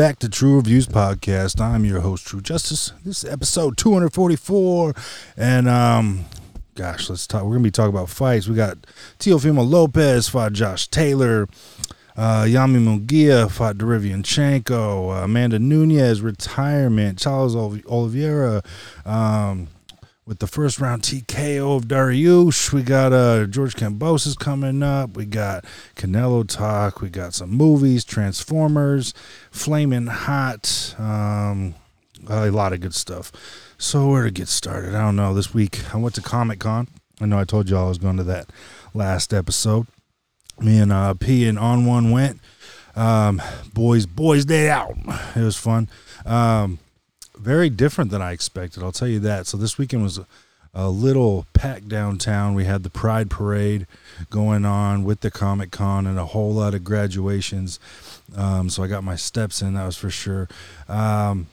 Back to True Reviews Podcast. I'm your host, True Justice. This is episode 244. And um, gosh, let's talk. We're gonna be talking about fights. We got Teofimo Lopez fought Josh Taylor. Uh, Yami Munguia fought Derevyanchenko. Uh, Amanda Nunes, retirement. Charles Oliveira. Um, with the first round TKO of Dariush. We got uh, George Kambosos coming up. We got Canelo talk. We got some movies, Transformers, Flaming Hot, um, a lot of good stuff. So where to get started? I don't know. This week I went to Comic Con. I know I told you all I was going to that last episode. Me and uh, P and On One went. Um, boys, boys day out. It was fun. Um, very different than I expected. I'll tell you that. So this weekend was a, little packed downtown. We had the Pride Parade going on with the Comic Con and a whole lot of graduations. Um, so I got my steps in. That was for sure. Um,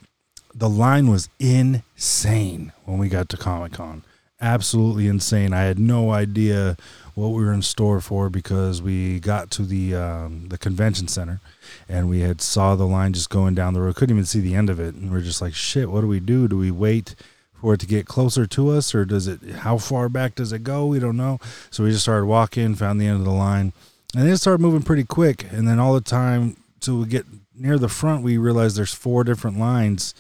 the line was insane when we got to Comic Con. Absolutely insane. I had no idea what we were in store for because we got to the um, the convention center and we had saw the line just going down the road. Couldn't even see the end of it, and we are just like, shit. What do we do? Do we wait? for it to get closer to us or does it how far back does it go we don't know so we just started walking found the end of the line and it started moving pretty quick and then all the time till we get near the front we realized there's four different lines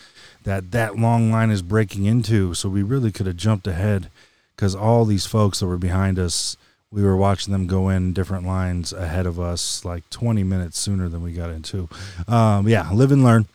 that that long line is breaking into so we really could have jumped ahead because all these folks that were behind us we were watching them go in different lines ahead of us like 20 minutes sooner than we got into um, yeah live and learn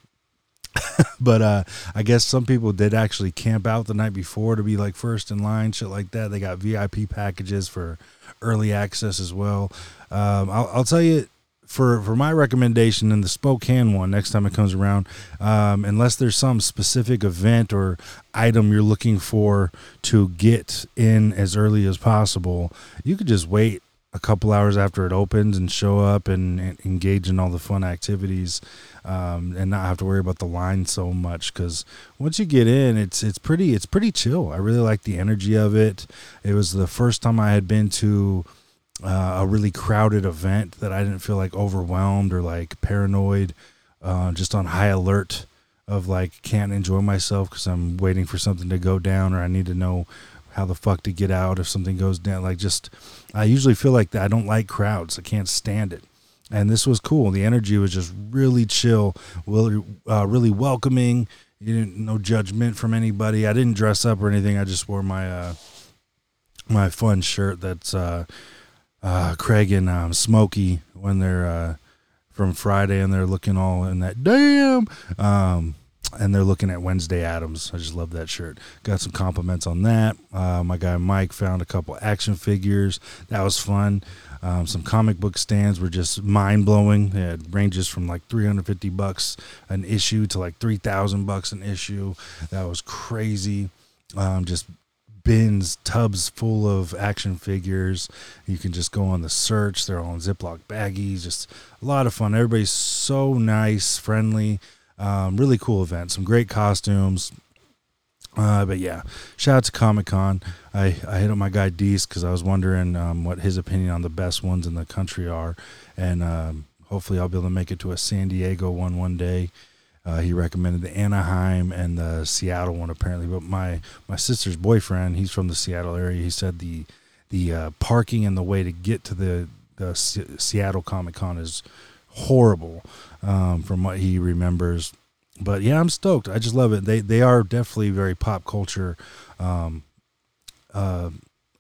but uh, I guess some people did actually camp out the night before to be like first in line, shit like that. They got VIP packages for early access as well. Um, I'll, I'll, tell you, for for my recommendation in the Spokane one next time it comes around, um, unless there's some specific event or item you're looking for to get in as early as possible, you could just wait a couple hours after it opens and show up and, and engage in all the fun activities um, and not have to worry about the line so much. Because once you get in it's it's pretty it's pretty chill. I really like the energy of it. It was the first time i had been to uh, a really crowded event that i didn't feel like overwhelmed or like paranoid uh, just on high alert of like can't enjoy myself because i'm waiting for something to go down or i need to know how the fuck to get out if something goes down. Like just, I usually feel like that. I don't like crowds. I can't stand it. And this was cool. The energy was just really chill, really, uh, really welcoming. You didn't no judgment from anybody. I didn't dress up or anything. I just wore my uh, my fun shirt that's uh, Craig and um, Smokey when they're uh, from Friday and they're looking all in that damn. Um, and they're looking at Wednesday Addams. I just love that shirt. Got some compliments on that. Uh, my guy Mike found a couple action figures. That was fun. Um, some comic book stands were just mind blowing. It ranges from like 350 bucks an issue to like 3,000 bucks an issue. That was crazy. Um, just bins, tubs full of action figures. You can just go on the search. They're all in Ziploc baggies. Just a lot of fun. Everybody's so nice, friendly. Um, really cool event. Some great costumes. Uh, but yeah, shout out to Comic Con. I, I hit up my guy Deese because I was wondering um, what his opinion on the best ones in the country are, and um, hopefully I'll be able to make it to a San Diego one one day. Uh, he recommended the Anaheim and the Seattle one apparently, but my my sister's boyfriend, he's from the Seattle area. He said the the uh, parking and the way to get to the the C- Seattle Comic Con is horrible um, from what he remembers. But yeah, I'm stoked. I just love it. They they are definitely very pop culture um, uh,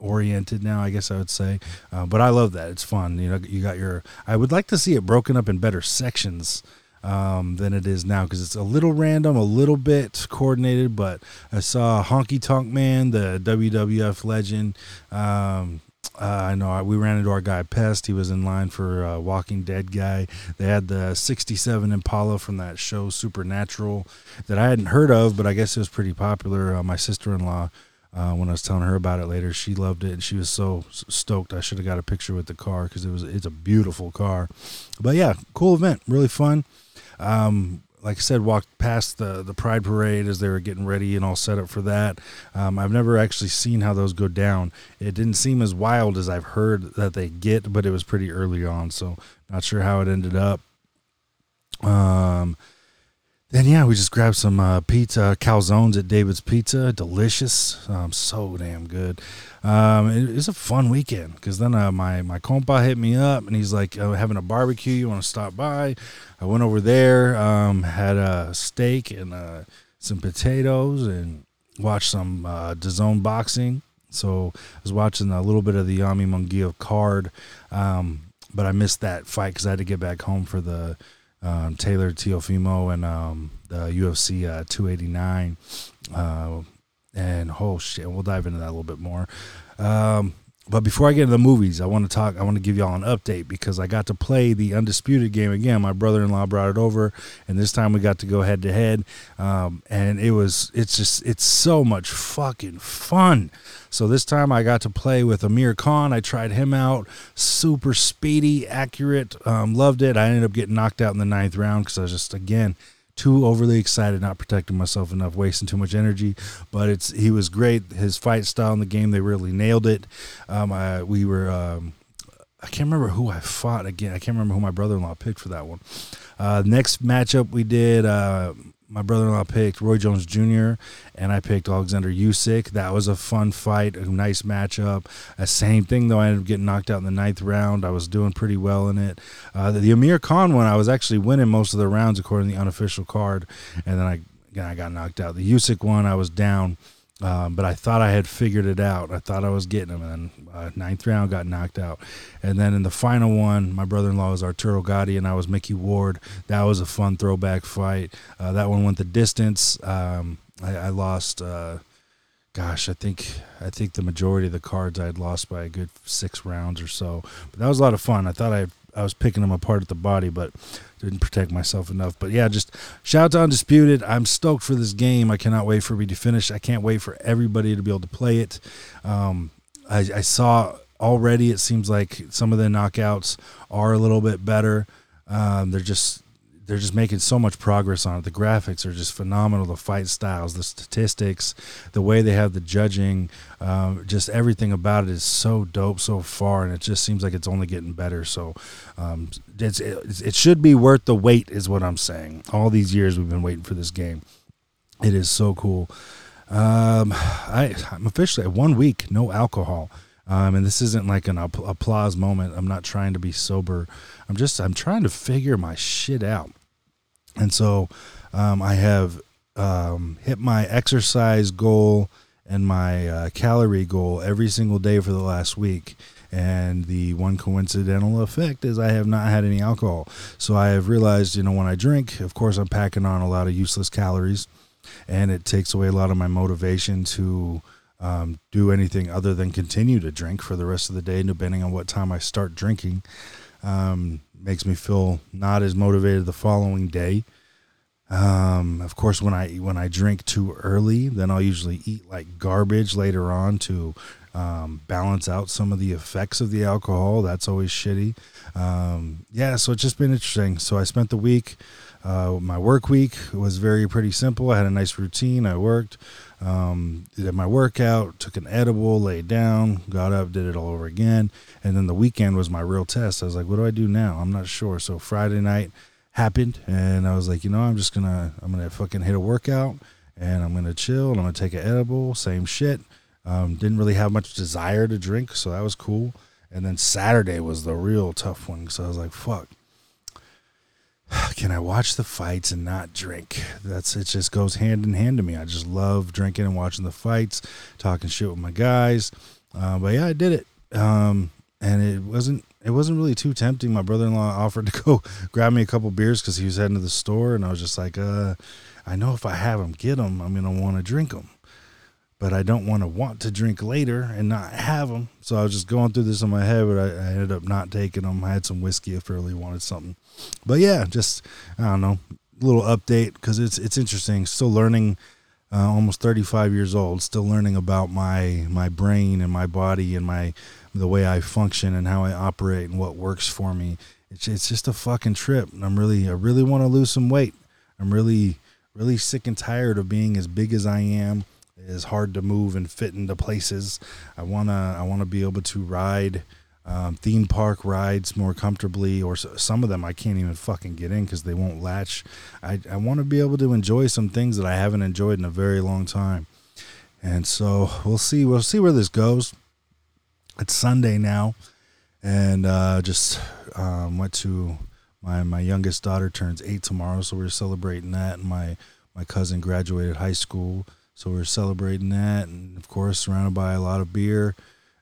oriented now. I guess I would say, uh, but I love that. It's fun. You know, you got your. I would like to see it broken up in better sections um, than it is now because it's a little random, a little bit coordinated. But I saw Honky Tonk Man, the WWF legend. Um, uh, I know we ran into our guy Pest. He was in line for uh, Walking Dead guy. They had the '67 Impala from that show Supernatural that I hadn't heard of, but I guess it was pretty popular. Uh, my sister-in-law, uh, when I was telling her about it later, she loved it and she was so stoked. I should have got a picture with the car because it was it's a beautiful car. But yeah, cool event, really fun. Um, like I said, walked past the the Pride Parade as they were getting ready and all set up for that. Um, I've never actually seen how those go down. It didn't seem as wild as I've heard that they get, but it was pretty early on, so not sure how it ended up. Um, then yeah, we just grabbed some uh, pizza, calzones at David's Pizza, delicious, um, so damn good. Um, it, it was a fun weekend because then uh, my my compa hit me up and he's like, oh, "Having a barbecue, you want to stop by?" I went over there, um, had a steak and uh, some potatoes, and watched some uh, DAZN boxing. So I was watching a little bit of the Yami Munguia card, um, but I missed that fight because I had to get back home for the um, Taylor Teofimo and um, the UFC uh, 289. Uh, and oh shit, we'll dive into that a little bit more. Um, but before I get into the movies, I want to talk. I want to give y'all an update because I got to play the undisputed game again. My brother-in-law brought it over, and this time we got to go head to head. Um, and it was, it's just, it's so much fucking fun. So this time I got to play with Amir Khan. I tried him out, super speedy, accurate. Um, loved it. I ended up getting knocked out in the ninth round because I was just again too overly excited, not protecting myself enough, wasting too much energy. But it's he was great. His fight style in the game, they really nailed it. Um, I, we were. Um, I can't remember who I fought again. I can't remember who my brother-in-law picked for that one. Uh, next matchup we did. Uh, my brother-in-law picked Roy Jones Jr. and I picked Alexander Usyk. That was a fun fight, a nice matchup. A same thing though. I ended up getting knocked out in the ninth round. I was doing pretty well in it. Uh, the, the, Amir Khan one, I was actually winning most of the rounds according to the unofficial card, and then I, I got knocked out. The Usyk one, I was down. Um, but I thought I had figured it out. I thought I was getting him, and then uh, ninth round got knocked out. And then in the final one, my brother-in-law was Arturo Gatti, and I was Micky Ward. That was a fun throwback fight. Uh, that one went the distance. Um, I, I, lost. Uh, gosh, I think I think the majority of the cards I had lost by a good six rounds or so. But that was a lot of fun. I thought I I was picking them apart at the body, but didn't protect myself enough. But yeah, just shout out to Undisputed. I'm stoked for this game. I cannot wait for me to finish. I can't wait for everybody to be able to play it. Um, I, I saw already. It seems like some of the knockouts are a little bit better. Um, they're just they're just making so much progress on it. The graphics are just phenomenal. The fight styles, the statistics, the way they have the judging, um, just everything about it is so dope so far, and it just seems like it's only getting better. So, um, it's, it, it should be worth the wait, is what I'm saying. All these years we've been waiting for this game. It is so cool. Um, I, I'm officially at one week, no alcohol. Um, and this isn't like an applause moment. I'm not trying to be sober. I'm just I'm trying to figure my shit out. And so um, I have um, hit my exercise goal and my uh, calorie goal every single day for the last week. And the one coincidental effect is I have not had any alcohol. So I have realized, you know, when I drink, of course, I'm packing on a lot of useless calories, and it takes away a lot of my motivation to um, do anything other than continue to drink for the rest of the day, depending on what time I start drinking. Um, makes me feel not as motivated the following day. Um, of course, when I when I drink too early, then I'll usually eat like garbage later on to um, balance out some of the effects of the alcohol. That's always shitty. Um, yeah, so it's just been interesting. So I spent the week. Uh, my work week was very pretty simple. I had a nice routine. I worked, um, did my workout, took an edible, laid down, got up, did it all over again. And then the weekend was my real test. I was like, what do I do now? I'm not sure. So Friday night happened, and I was like, you know, I'm just gonna, I'm gonna fucking hit a workout, and I'm gonna chill, and I'm gonna take an edible. Same shit. Um, didn't really have much desire to drink, so that was cool. And then Saturday was the real tough one. So I was like, fuck can I watch the fights and not drink? That's it. Just goes hand in hand to me. I just love drinking and watching the fights, talking shit with my guys. Uh, but yeah, I did it, um, and it wasn't it wasn't really too tempting. My brother in law offered to go grab me a couple beers because he was heading to the store, and I was just like, uh, I know if I have them, get them, I'm gonna want to drink them but I don't want to want to drink later and not have them. So I was just going through this in my head, but I, I ended up not taking them. I had some whiskey if I really wanted something. But yeah, just I don't know, little update because it's it's interesting. Still learning. Uh, almost 35 years old, still learning about my my brain and my body and my the way I function and how I operate and what works for me. It's it's just a fucking trip. And I'm really I really want to lose some weight. I'm really really sick and tired of being as big as I am is hard to move and fit into places. I wanna I wanna be able to ride um, theme park rides more comfortably, or some of them I can't even fucking get in because they won't latch. I, I want to be able to enjoy some things that I haven't enjoyed in a very long time. And so we'll see. We'll see where this goes. It's Sunday now, and uh, just um, went to my my youngest daughter turns eight tomorrow, so we're celebrating that. And my my cousin graduated high school, so we're celebrating that. And of course, surrounded by a lot of beer.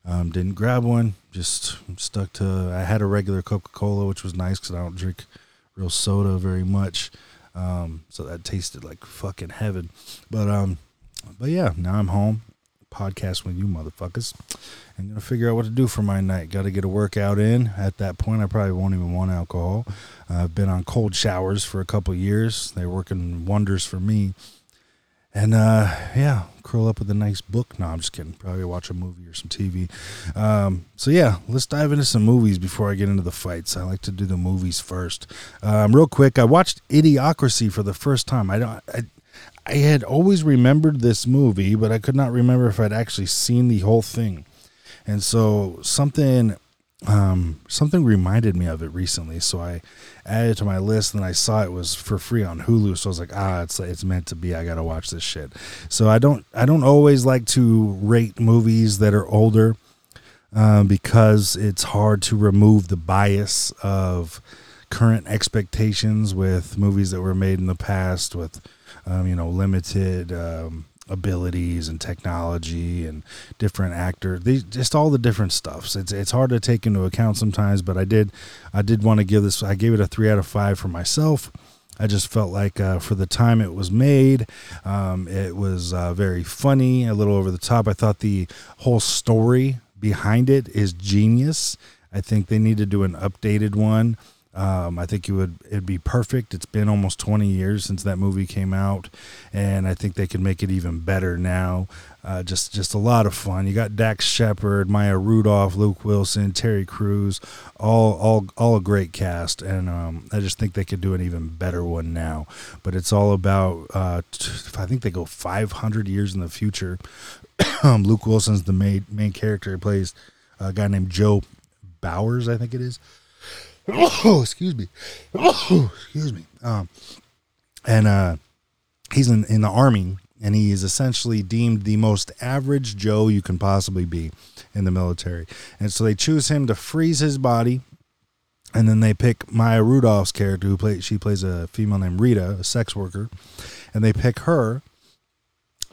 Um, didn't grab one. Just stuck to. I had a regular Coca Cola, which was nice because I don't drink real soda very much. Um, so that tasted like fucking heaven. But um, but yeah, now I'm home, podcast with you motherfuckers. I'm gonna figure out what to do for my night. Got to get a workout in. At that point, I probably won't even want alcohol. Uh, I've been on cold showers for a couple years. They're working wonders for me. And uh, yeah, curl up with a nice book. No, I'm just kidding. Probably watch a movie or some TV. Um, so yeah, let's dive into some movies before I get into the fights. I like to do the movies first. Um, real quick, I watched Idiocracy for the first time. I don't. I, I had always remembered this movie, but I could not remember if I'd actually seen the whole thing. And so something um, something reminded me of it recently, so I added it to my list. And I saw it was for free on Hulu, so I was like, ah, it's it's meant to be. I gotta watch this shit. So I don't I don't always like to rate movies that are older um, because it's hard to remove the bias of current expectations with movies that were made in the past with um, you know limited um, abilities and technology and different actors these just all the different stuffs it's it's hard to take into account sometimes but i did i did want to give this i gave it a three out of five for myself I just felt like uh, for the time it was made, um, it was uh, very funny, a little over the top. I thought the whole story behind it is genius. I think they need to do an updated one um, I think it would it'd be perfect. It's been almost 20 years since that movie came out, and I think they could make it even better now. Uh, just just a lot of fun. You got Dax Shepard, Maya Rudolph, Luke Wilson, Terry Crews, all all all a great cast, and um, I just think they could do an even better one now. But it's all about uh, I think they go 500 years in the future. Um, Luke Wilson's the main main character. He plays a guy named Joe Bowers, I think it is excuse me. Oh, excuse me. Um, and uh, he's in, in the army, and he is essentially deemed the most average Joe you can possibly be in the military. And so they choose him to freeze his body, and then they pick Maya Rudolph's character, who plays she plays a female named Rita, a sex worker, and they pick her.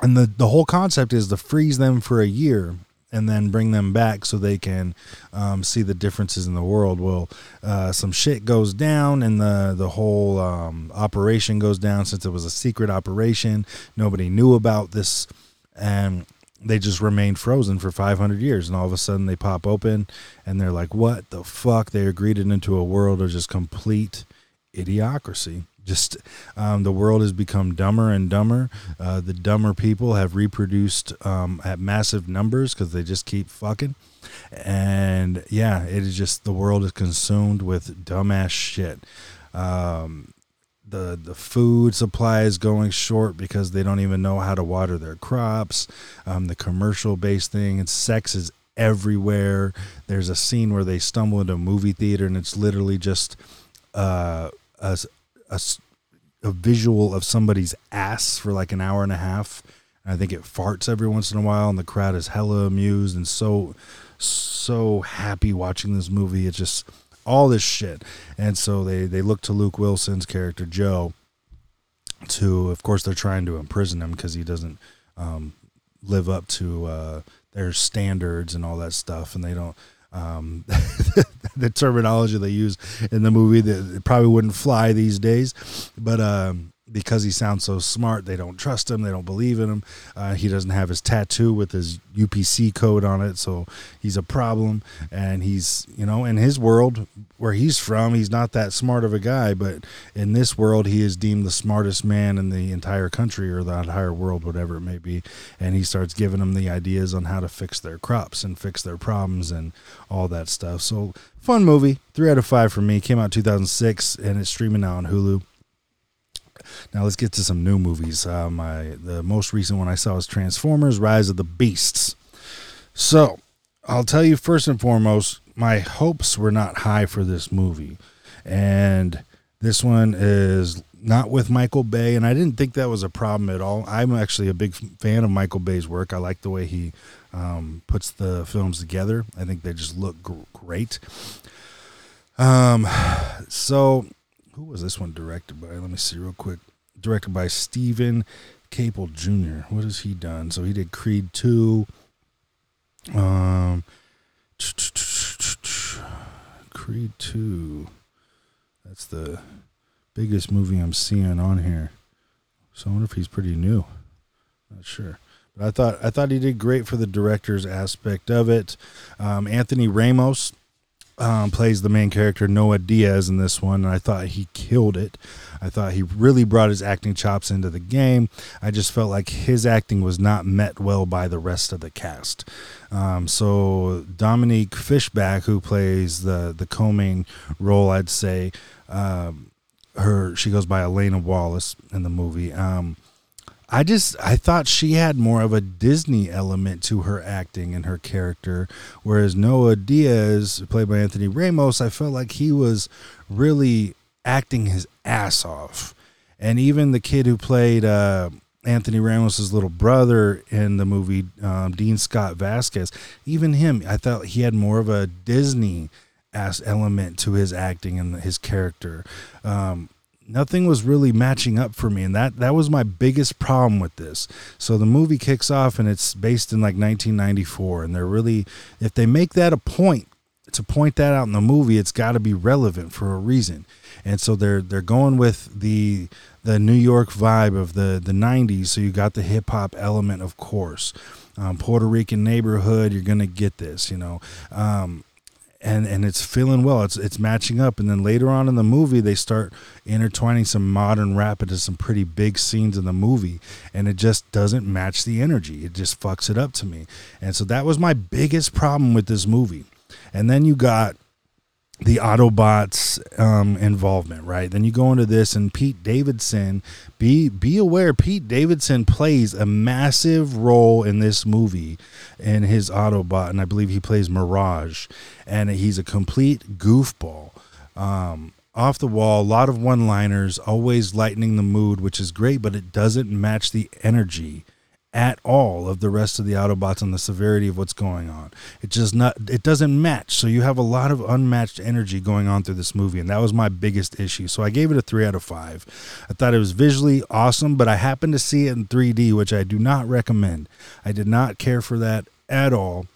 And the the whole concept is to freeze them for a year and then bring them back so they can um, see the differences in the world. Well, uh, some shit goes down, and the the whole um, operation goes down since it was a secret operation. Nobody knew about this, and they just remained frozen for 500 years. And all of a sudden, they pop open, and they're like, "What the fuck?" They are greeted into a world of just complete idiocracy just um, the world has become dumber and dumber. Uh, the dumber people have reproduced um, at massive numbers because they just keep fucking. And yeah, it is just the world is consumed with dumbass shit. Um, the the food supply is going short because they don't even know how to water their crops. Um, the commercial based thing and sex is everywhere. There's a scene where they stumble into a movie theater and it's literally just uh, a, a, a visual of somebody's ass for like an hour and a half. And I think it farts every once in a while, and the crowd is hella amused and so so happy watching this movie. It's just all this shit. And so they they look to Luke Wilson's character Joe to, of course, they're trying to imprison him because he doesn't um, live up to uh, their standards and all that stuff, and they don't um, the terminology they use in the movie that probably wouldn't fly these days. But um, because he sounds so smart, they don't trust him. They don't believe in him. Uh, he doesn't have his tattoo with his UPC code on it, so he's a problem. And he's, you know, in his world where he's from, he's not that smart of a guy. But in this world, he is deemed the smartest man in the entire country or the entire world, whatever it may be. And he starts giving them the ideas on how to fix their crops and fix their problems and all that stuff. So, fun movie. Three out of five for me. Came out 2006 and it's streaming now on Hulu. Now let's get to some new movies. Uh, my the most recent one I saw was Transformers: Rise of the Beasts. So I'll tell you first and foremost, my hopes were not high for this movie. And this one is not with Michael Bay, and I didn't think that was a problem at all. I'm actually a big fan of Michael Bay's work. I like the way he um, puts the films together. I think they just look gr- great. Um, so who was this one directed by? Let me see real quick. Directed by Steven Caple Jr. What has he done? So he did Creed two. Um, Creed two. That's the biggest movie I'm seeing on here. So I wonder if he's pretty new. Not sure. But I thought I thought he did great for the director's aspect of it. Um, Anthony Ramos um, plays the main character Noah Diaz in this one, and I thought he killed it. I thought he really brought his acting chops into the game. I just felt like his acting was not met well by the rest of the cast. Um, so Dominique Fishback, who plays the the co-main role, I'd say, um, her she goes by Elena Wallace in the movie. Um, I just I thought she had more of a Disney element to her acting and her character, whereas Noah Diaz, played by Anthony Ramos, I felt like he was really acting his ass off, and even the kid who played uh, Anthony Ramos's little brother in the movie, um, Dean Scott Vasquez, even him, I thought he had more of a Disney ass element to his acting and his character. Um, nothing was really matching up for me and that that was my biggest problem with this. So the movie kicks off and it's based in like 1994 and they're really if they make that a point to point that out in the movie it's got to be relevant for a reason. And so they're they're going with the the New York vibe of the the 90s so you got the hip hop element of course. Um, Puerto Rican neighborhood you're gonna get this you know. Um, and and it's feeling well. It's it's matching up, and then later on in the movie, they start intertwining some modern rap into some pretty big scenes in the movie, and it just doesn't match the energy. It just fucks it up to me, and so that was my biggest problem with this movie. And then you got the Autobots um, involvement, right? Then you go into this, and Pete Davidson. Be be aware, Pete Davidson plays a massive role in this movie, in his Autobot, and I believe he plays Mirage, and he's a complete goofball. Um, off the wall, a lot of one-liners, always lightening the mood, which is great, but it doesn't match the energy at all of the rest of the Autobots and the severity of what's going on. It just not it doesn't match. So you have a lot of unmatched energy going on through this movie, and that was my biggest issue. So I gave it a three out of five. I thought it was visually awesome, but I happened to see it in 3D, which I do not recommend. I did not care for that at all.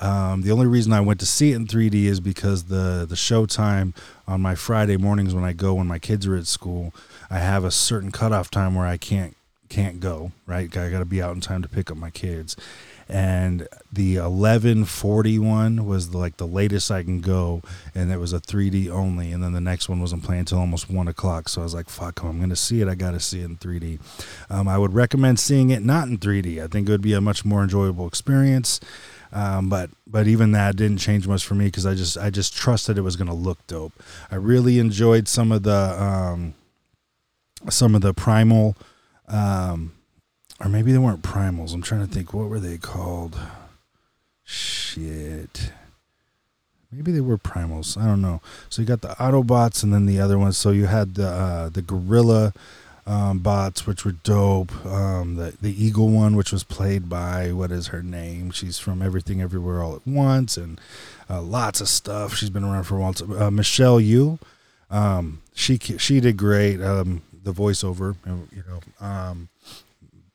Um, the only reason I went to see it in 3D is because the the showtime on my Friday mornings when I go when my kids are at school, I have a certain cutoff time where I can't can't go, right? I got to be out in time to pick up my kids. And the 1141 was like the latest I can go, and it was a 3D only. And then the next one wasn't playing until almost one o'clock. So I was like, "Fuck, I'm going to see it. I got to see it in 3D." Um, I would recommend seeing it not in 3D. I think it would be a much more enjoyable experience. Um, but but even that didn't change much for me because I just I just trusted it was going to look dope. I really enjoyed some of the um, some of the primal um, or maybe they weren't primals. I'm trying to think. What were they called? Shit. Maybe they were primals. I don't know. So you got the Autobots and then the other ones. So you had the uh, the Gorilla um, bots, which were dope. Um, the the Eagle one, which was played by what is her name? She's from Everything Everywhere All at Once, and uh, lots of stuff. She's been around for a while. Uh, Michelle Yeoh, um, she she did great. Um, the voiceover, you know, um,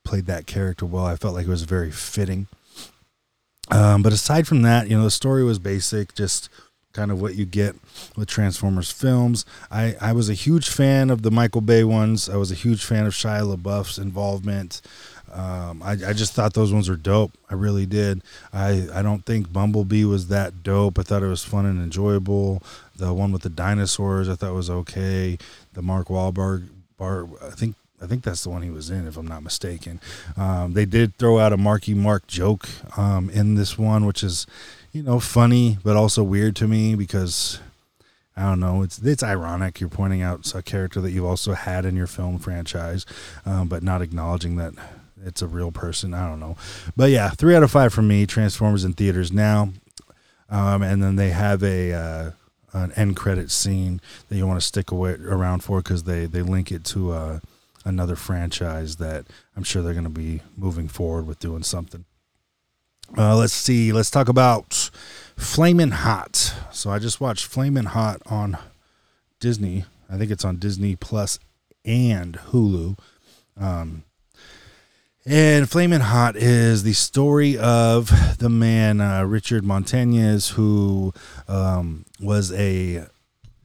played that character well. I felt like it was very fitting. Um, but aside from that, you know, the story was basic, just kind of what you get with Transformers films. I, I was a huge fan of the Michael Bay ones. I was a huge fan of Shia LaBeouf's involvement. Um, I, I just thought those ones were dope. I really did. I, I don't think Bumblebee was that dope. I thought it was fun and enjoyable. The one with the dinosaurs I thought was okay. The Mark Wahlberg Bar, I think I think that's the one he was in, if I'm not mistaken. Um, they did throw out a Marky Mark joke um, in this one, which is, you know, funny but also weird to me because I don't know. It's it's ironic. You're pointing out a character that you've also had in your film franchise, um, but not acknowledging that it's a real person. I don't know. But yeah, three out of five for me. Transformers in theaters now. um, and then they have a uh, an end credit scene that you want to stick away around for because they they link it to uh, another franchise that I'm sure they're going to be moving forward with doing something. Uh, let's see. Let's talk about Flamin' Hot. So I just watched Flamin' Hot on Disney. I think it's on Disney Plus and Hulu. Um, and Flamin' Hot is the story of the man, uh, Richard Montañez, who um, was a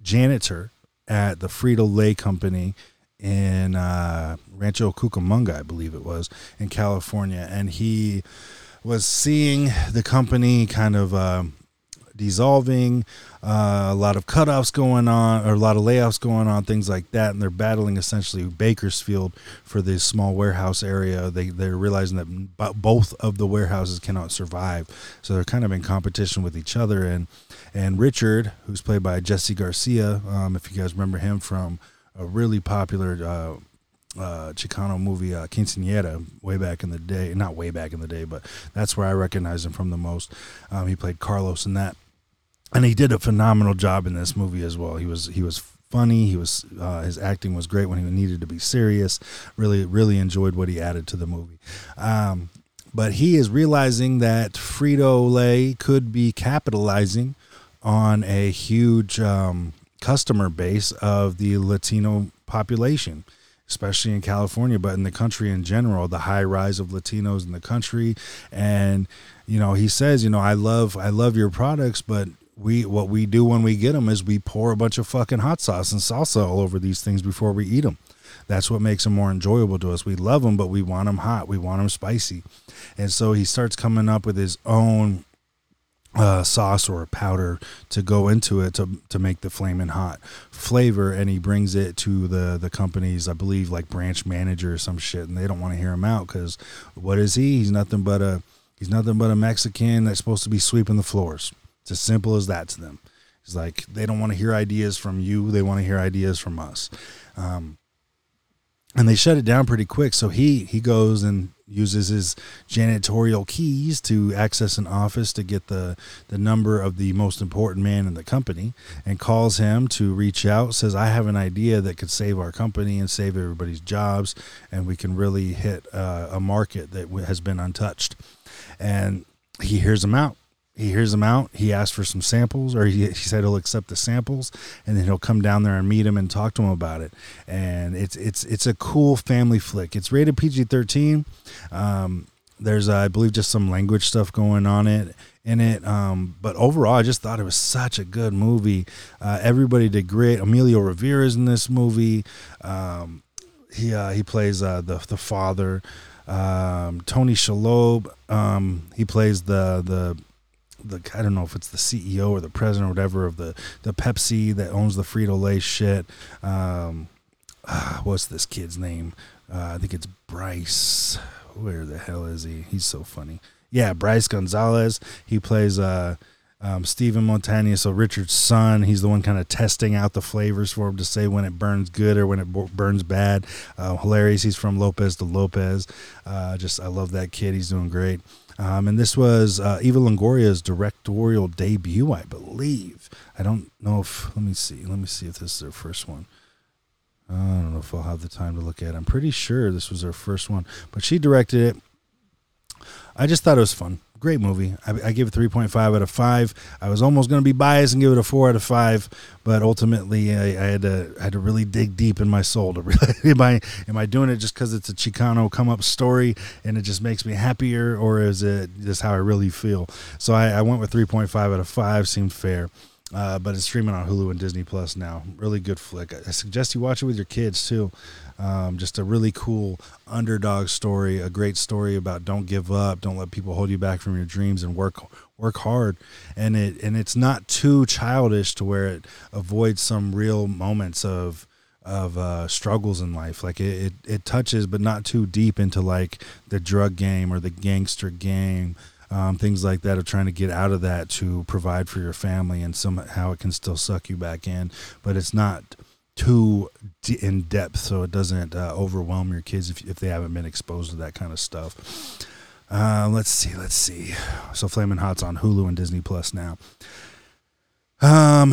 janitor at the Frito Lay Company in uh, Rancho Cucamonga, I believe it was, in California. And he was seeing the company kind of. Uh, dissolving, uh, a lot of cutoffs going on, or a lot of layoffs going on, things like that. And they're battling essentially Bakersfield for this small warehouse area. They they're realizing that both of the warehouses cannot survive, so they're kind of in competition with each other. And and Richard, who's played by Jesse Garcia, um, if you guys remember him from a really popular. Uh, uh, Chicano movie uh, Quinceañera way back in the day. Not way back in the day, but that's where I recognize him from the most. Um, he played Carlos in that and he did a phenomenal job in this movie as well. He was he was funny. He was uh, his acting was great when he needed to be serious. Really really enjoyed what he added to the movie. Um, but he is realizing that Frito Lay could be capitalizing on a huge um, customer base of the Latino population especially in California, but in the country in general, the high rise of Latinos in the country. And, you know, he says, you know, I love, I love your products, but we what we do when we get them is we pour a bunch of fucking hot sauce and salsa all over these things before we eat them. That's what makes them more enjoyable to us. We love them, but we want them hot. We want them spicy, and so he starts coming up with his own uh, sauce or powder to go into it to to make the flaming hot flavor, and he brings it to the the companies, I believe, like branch manager or some shit, and they don't want to hear him out because what is he? He's nothing but a he's nothing but a Mexican that's supposed to be sweeping the floors. It's as simple as that to them. It's like they don't want to hear ideas from you; they want to hear ideas from us. Um, and they shut it down pretty quick. So he he goes and uses his janitorial keys to access an office to get the the number of the most important man in the company and calls him to reach out says i have an idea that could save our company and save everybody's jobs and we can really hit uh, a market that has been untouched and he hears him out he hears them out. He asks for some samples, or he, he said he'll accept the samples, and then he'll come down there and meet him and talk to him about it. And it's it's it's a cool family flick. It's rated PG thirteen. Um, there's uh, I believe just some language stuff going on it in it. Um, but overall, I just thought it was such a good movie. Uh, everybody did great. Emilio Rivera is in this movie. Um, he uh, he plays uh, the the father. Um, Tony Shalhoub. Um, he plays the the the I don't know if it's the CEO or the president or whatever of the the Pepsi that owns the Frito Lay shit. Um, uh, what's this kid's name? Uh, I think it's Bryce. Where the hell is he? He's so funny. Yeah, Brice Gonzalez. He plays uh, um, Stephen Montana, so Richard's son. He's the one kind of testing out the flavors for him to say when it burns good or when it b- burns bad. Uh, hilarious. He's from Lopez to Lopez. Uh, just I love that kid. He's doing great. Um, and this was uh, Eva Longoria's directorial debut, I believe. I don't know if, let me see. Let me see if this is her first one. I don't know if I'll have the time to look at it. I'm pretty sure this was her first one, but she directed it. I just thought it was fun great movie. I, I gave it 3.5 out of 5. I was almost going to be biased and give it a 4 out of 5, but ultimately I, I, had to I had to really dig deep in my soul to really am I am I doing it just cuz it's a Chicano come up story and it just makes me happier or is it just how I really feel? So I, I went with 3.5 out of 5 seemed fair. Uh, but it's streaming on Hulu and Disney Plus now. Really good flick. I suggest you watch it with your kids too. Um, just a really cool underdog story, a great story about don't give up, don't let people hold you back from your dreams, and work work hard. And it and it's not too childish to where it avoids some real moments of of uh, struggles in life. Like it, it, it touches, but not too deep into like the drug game or the gangster game um, things like that of trying to get out of that to provide for your family and somehow it can still suck you back in but it's not too in depth so it doesn't uh, overwhelm your kids if, if they haven't been exposed to that kind of stuff Uh, let's see, let's see. So Flamin' Hot's on Hulu and Disney Plus now. Um,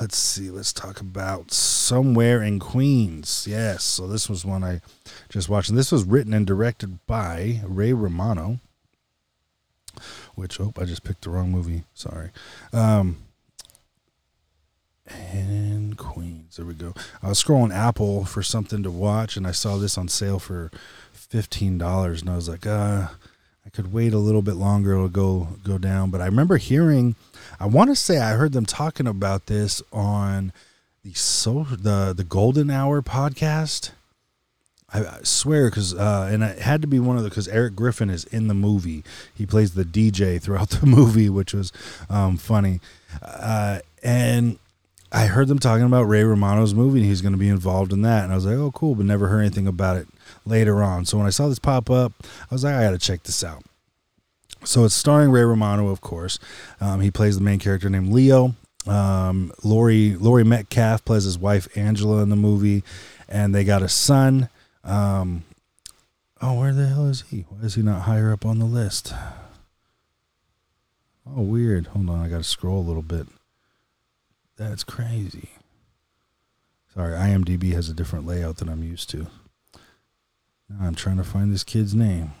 let's see. Let's talk about Somewhere in Queens. Yes. So this was one I just watched. And this was written and directed by Ray Romano. Which oh, I just picked the wrong movie. Sorry. Um, and Queens. There we go. I was scrolling Apple for something to watch, and I saw this on sale for fifteen dollars, and I was like, uh, I could wait a little bit longer. It'll go go down. But I remember hearing, I want to say I heard them talking about this on the so the the Golden Hour podcast. I, swear, because uh, and it had to be one of the because Erik Griffin is in the movie. He plays the DJ throughout the movie, which was um, funny. Uh, and I heard them talking about Ray Romano's movie, and he's going to be involved in that. And I was like, oh, cool, but never heard anything about it later on. So when I saw this pop up, I was like, I got to check this out. So it's starring Ray Romano, of course. Um, he plays the main character named Leo. Um, Laurie Laurie Metcalf plays his wife Angela in the movie, and they got a son. Um, oh, where the hell is he? Why is he not higher up on the list? Oh, weird. Hold on, I got to scroll a little bit. That's crazy. Sorry, IMDb has a different layout than I'm used to. Now I'm trying to find this kid's name.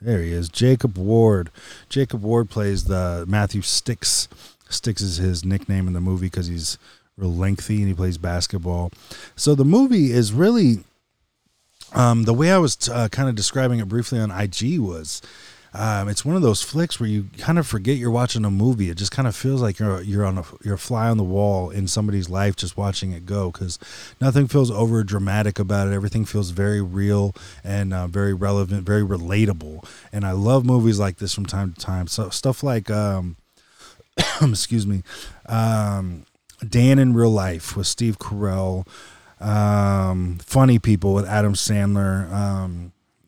There he is, Jacob Ward. Jacob Ward plays the Matthew Sticks. Sticks is his nickname in the movie because he's real lengthy and he plays basketball. So the movie is really um, the way I was uh, kind of describing it briefly on IG was um, it's one of those flicks where you kind of forget you're watching a movie. It just kind of feels like you're you're on a you're a fly on the wall in somebody's life, just watching it go. Because nothing feels over dramatic about it. Everything feels very real and uh, very relevant, very relatable. And I love movies like this from time to time. So stuff like, um, excuse me, um, Dan in Real Life with Steve Carell. Um, funny people with Adam Sandler.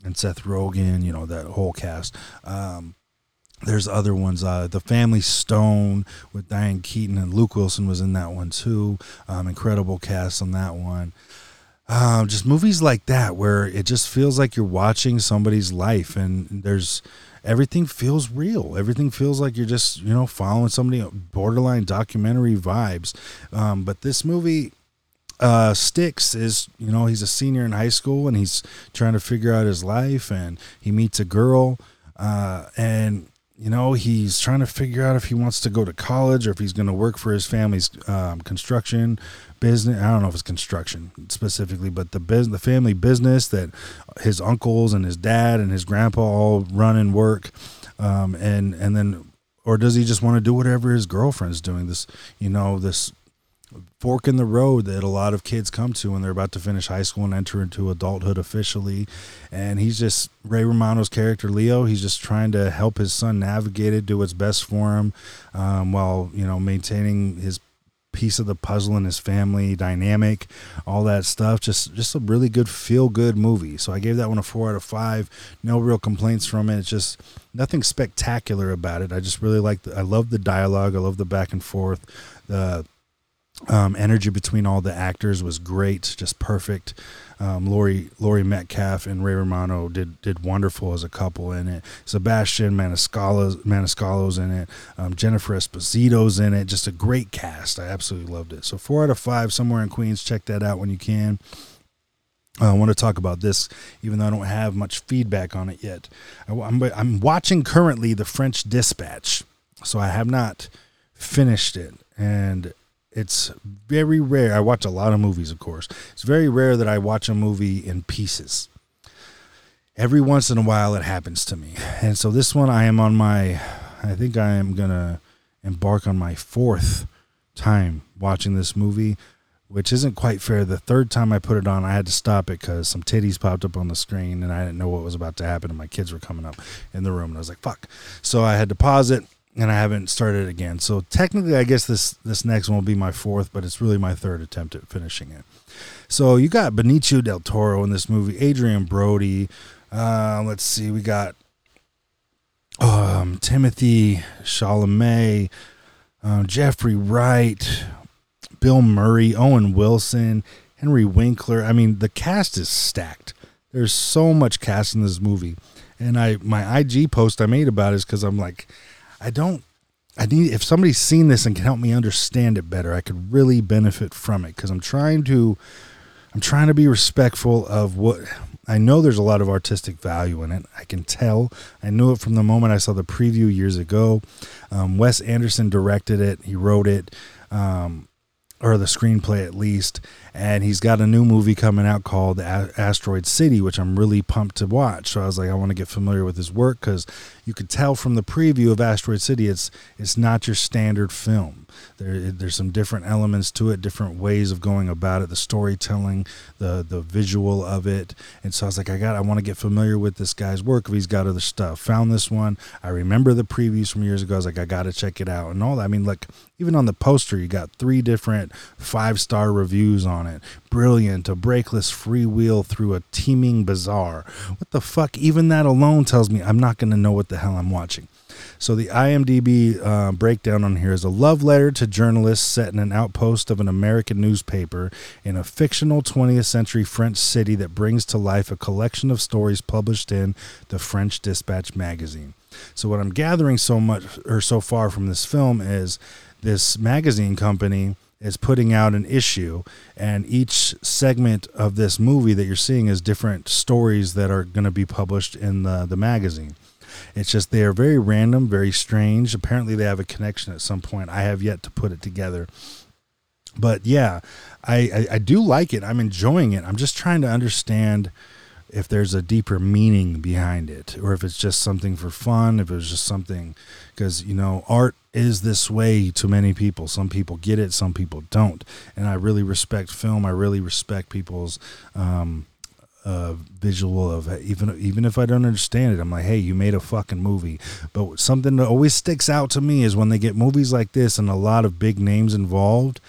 And Seth Rogen, you know, that whole cast. Um, there's other ones. Uh, the Family Stone with Diane Keaton and Luke Wilson was in that one too. Um, incredible cast on that one. Um, just movies like that where it just feels like you're watching somebody's life and there's everything feels real. Everything feels like you're just you know following somebody borderline documentary vibes. Um, but this movie uh, Sticks is, you know, he's a senior in high school and he's trying to figure out his life and he meets a girl uh, and, you know, he's trying to figure out if he wants to go to college or if he's going to work for his family's um, construction business. I don't know if it's construction specifically, but the business, the family business that his uncles and his dad and his grandpa all run and work. Um, and, and then, or does he just want to do whatever his girlfriend's doing? This, you know, this fork in the road that a lot of kids come to when they're about to finish high school and enter into adulthood officially. And he's just Ray Romano's character, Leo. He's just trying to help his son navigate it, do what's best for him, um, while you know maintaining his piece of the puzzle in his family dynamic, all that stuff. Just just a really good feel good movie. So I gave that one a four out of five. No real complaints from it. It's just nothing spectacular about it. I just really like. I love the dialogue. I love the back and forth. The um, energy between all the actors was great, just perfect. Um, Laurie Laurie Metcalf and Ray Romano did did wonderful as a couple in it. Sebastian Maniscalco's Maniscalco's in it. Um, Jennifer Esposito's in it. Just a great cast. I absolutely loved it. So four out of five. Somewhere in Queens. Check that out when you can. Uh, I want to talk about this, even though I don't have much feedback on it yet. I, I'm, I'm watching currently the French Dispatch, so I have not finished it, and it's very rare. I watch a lot of movies, of course. It's very rare that I watch a movie in pieces. Every once in a while, it happens to me. And so this one, I am on my, I think I am going to embark on my fourth time watching this movie, which isn't quite fair. The third time I put it on, I had to stop it because some titties popped up on the screen and I didn't know what was about to happen. And my kids were coming up in the room. And I was like, fuck. So I had to pause it and I haven't started again. So technically, I guess this this next one will be my fourth, but it's really my third attempt at finishing it. So you got Benicio del Toro in this movie, Adrien Brody. Uh, let's see, we got um, Timothée Chalamet, uh, Jeffrey Wright, Bill Murray, Owen Wilson, Henry Winkler. I mean, the cast is stacked. There's so much cast in this movie And I my IG post I made about it is because I'm like, I don't. I need if somebody's seen this and can help me understand it better, I could really benefit from it because I'm trying to I'm trying to be respectful of what I know there's a lot of artistic value in it. I can tell. I knew it from the moment I saw the preview years ago. Um, Wes Anderson directed it, he wrote it. Um, or the screenplay at least. And he's got a new movie coming out called Asteroid City, which I'm really pumped to watch. So I was like, I want to get familiar with his work because you could tell from the preview of Asteroid City, it's it's not your standard film. There, there's some different elements to it, different ways of going about it, the storytelling, the the visual of it. And so I was like, I got, I want to get familiar with this guy's work if he's got other stuff. Found this one. I remember the previews from years ago. I was like, I got to check it out and all that. I mean, like even on the poster, you got three different five star reviews on it. Brilliant, a brakeless freewheel through a teeming bazaar. What the fuck? Even that alone tells me I'm not going to know what the hell I'm watching. So the IMDb uh, breakdown on here is a love letter to journalists set in an outpost of an American newspaper in a fictional 20th century French city that brings to life a collection of stories published in the French Dispatch magazine. So what I'm gathering so much or so far from this film is this magazine company is putting out an issue and each segment of this movie that you're seeing is different stories that are going to be published in the, the magazine it's just they are very random very strange. Apparently they have a connection at some point. I have yet to put it together. But yeah I, I, I do like it. I'm enjoying it. I'm just trying to understand if there's a deeper meaning behind it or if it's just something for fun if it's just something because you know art is this way to many people. Some people get it some people don't. And i really respect film. I really respect people's um, uh, visual of even even if i don't understand it i'm like hey you made a fucking movie but something that always sticks out to me is when they get movies like this and a lot of big names involved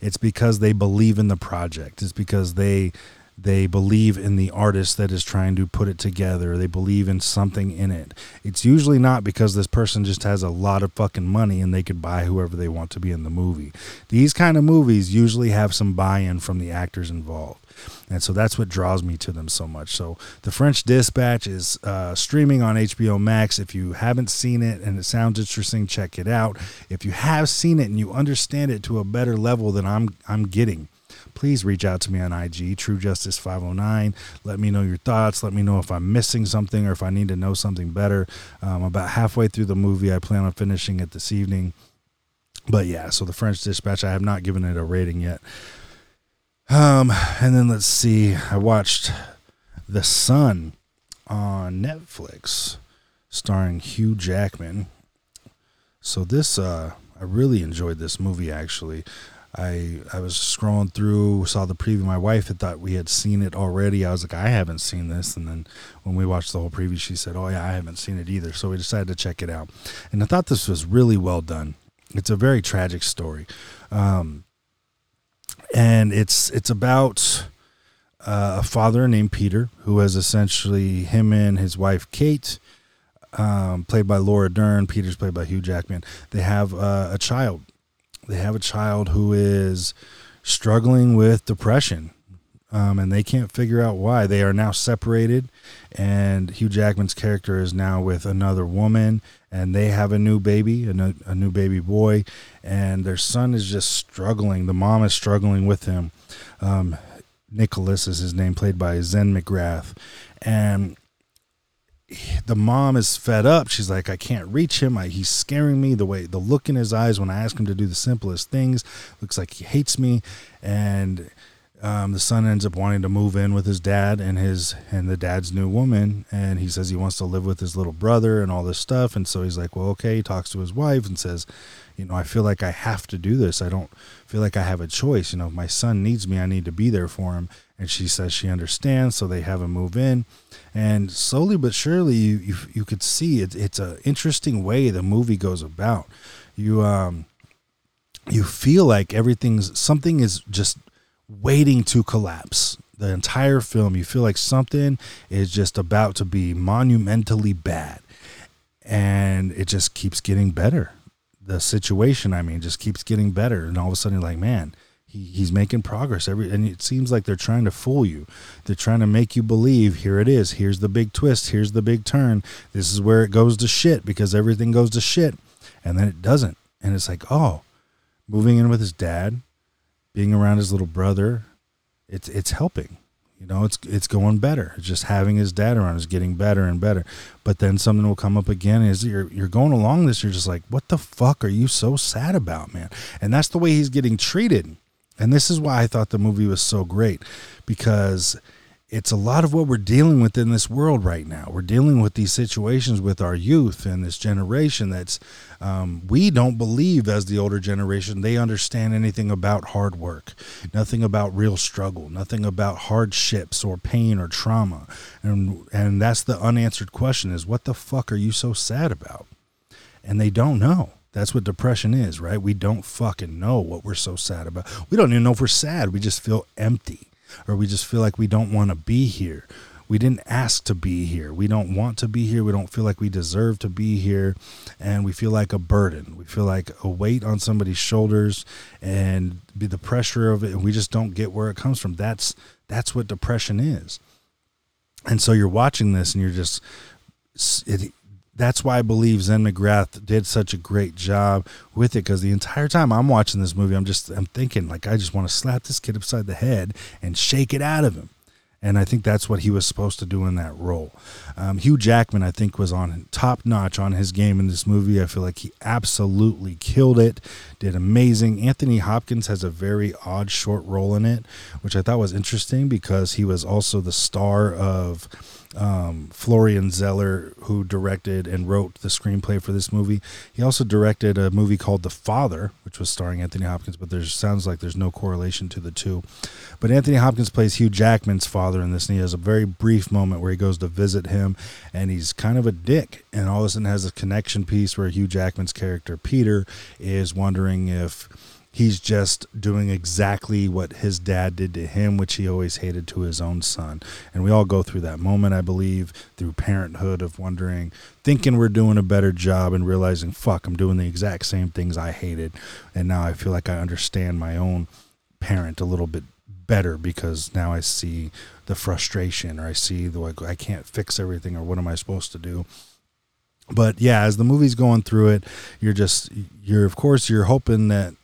it's because they believe in the project it's because they they believe in the artist that is trying to put it together. They believe in something in it. It's usually not because this person just has a lot of fucking money and they could buy whoever they want to be in the movie. These kind of movies usually have some buy in from the actors involved. And so that's what draws me to them so much. So, The French Dispatch is uh, streaming on HBO Max. If you haven't seen it and it sounds interesting, check it out. If you have seen it and you understand it to a better level than I'm, I'm getting, please reach out to me on IG, True Justice 509. Let me know your thoughts. Let me know if I'm missing something or if I need to know something better. Um, about halfway through the movie, I plan on finishing it this evening. But yeah, so the French Dispatch, I have not given it a rating yet. Um, and then let's see, I watched The Son on Netflix, starring Hugh Jackman. So this, uh, I really enjoyed this movie actually. I I was scrolling through, saw the preview. My wife had thought we had seen it already. I was like, I haven't seen this. And then when we watched the whole preview, she said, Oh yeah, I haven't seen it either. So we decided to check it out. And I thought this was really well done. It's a very tragic story, um, and it's it's about uh, a father named Peter who has essentially him and his wife Kate. Um, played by Laura Dern. Peter's played by Hugh Jackman. They have uh, a child they have a child who is struggling with depression um, and they can't figure out why. They are now separated, and Hugh Jackman's character is now with another woman, and they have a new baby, a new, a new baby boy, and their son is just struggling. The mom is struggling with him. Um, Nicholas is his name, played by Zen McGrath, and the mom is fed up. She's like, I can't reach him. I, he's scaring me. The way, the look in his eyes when I ask him to do the simplest things, looks like he hates me. And um, the son ends up wanting to move in with his dad and his and the dad's new woman. And he says he wants to live with his little brother and all this stuff. And so he's like, well, okay. He talks to his wife and says, you know, I feel like I have to do this. I don't feel like I have a choice. You know, if my son needs me, I need to be there for him. And she says she understands, so they have him move in. And slowly but surely, you you, you could see it, it's an interesting way the movie goes about. You um, you feel like everything's something is just waiting to collapse. The entire film, you feel like something is just about to be monumentally bad, and it just keeps getting better. The situation, I mean, just keeps getting better. And all of a sudden, you're like, man, he, he's making progress. Every and it seems like they're trying to fool you. They're trying to make you believe here it is. Here's the big twist. Here's the big turn. This is where it goes to shit because everything goes to shit. And then it doesn't. And it's like oh moving in with his dad being around his little brother it's it's helping. You know it's it's going better. It's just having his dad around is getting better and better. But then something will come up again as you're you're going along this you're just like what the fuck are you so sad about man? And that's the way he's getting treated. And this is why I thought the movie was so great because it's a lot of what we're dealing with in this world right now. We're dealing with these situations with our youth and this generation that's, um, we don't believe as the older generation, they understand anything about hard work, nothing about real struggle, nothing about hardships or pain or trauma. And, and that's the unanswered question is what the fuck are you so sad about? And they don't know. That's what depression is, right? We don't fucking know what we're so sad about. We don't even know if we're sad. We just feel empty or we just feel like we don't want to be here. We didn't ask to be here. We don't want to be here. We don't feel like we deserve to be here. And we feel like a burden. We feel like a weight on somebody's shoulders and be the pressure of it. And we just don't get where it comes from. That's that's what depression is. And so you're watching this and you're just it, that's why I believe Zen McGrath did such a great job with it because the entire time I'm watching this movie, I'm just I'm thinking like I just want to slap this kid upside the head and shake it out of him. And I think that's what he was supposed to do in that role. Um, Hugh Jackman, I think, was on top notch on his game in this movie. I feel like he absolutely killed it, did amazing. Anthony Hopkins has a very odd short role in it, which I thought was interesting because he was also the star of um, Florian Zeller, who directed and wrote the screenplay for this movie. He also directed a movie called The Father, which was starring Anthony Hopkins, but there sounds like there's no correlation to the two. But Anthony Hopkins plays Hugh Jackman's father in this, and he has a very brief moment where he goes to visit him, and he's kind of a dick, and all of a sudden has a connection piece where Hugh Jackman's character Peter is wondering if he's just doing exactly what his dad did to him, which he always hated to his own son. And we all go through that moment, I believe, through parenthood of wondering, thinking we're doing a better job and realizing, fuck, I'm doing the exact same things I hated. And now I feel like I understand my own parent a little bit better because now I see the frustration or I see the like I can't fix everything or what am I supposed to do but yeah as the movie's going through it you're just you're of course you're hoping that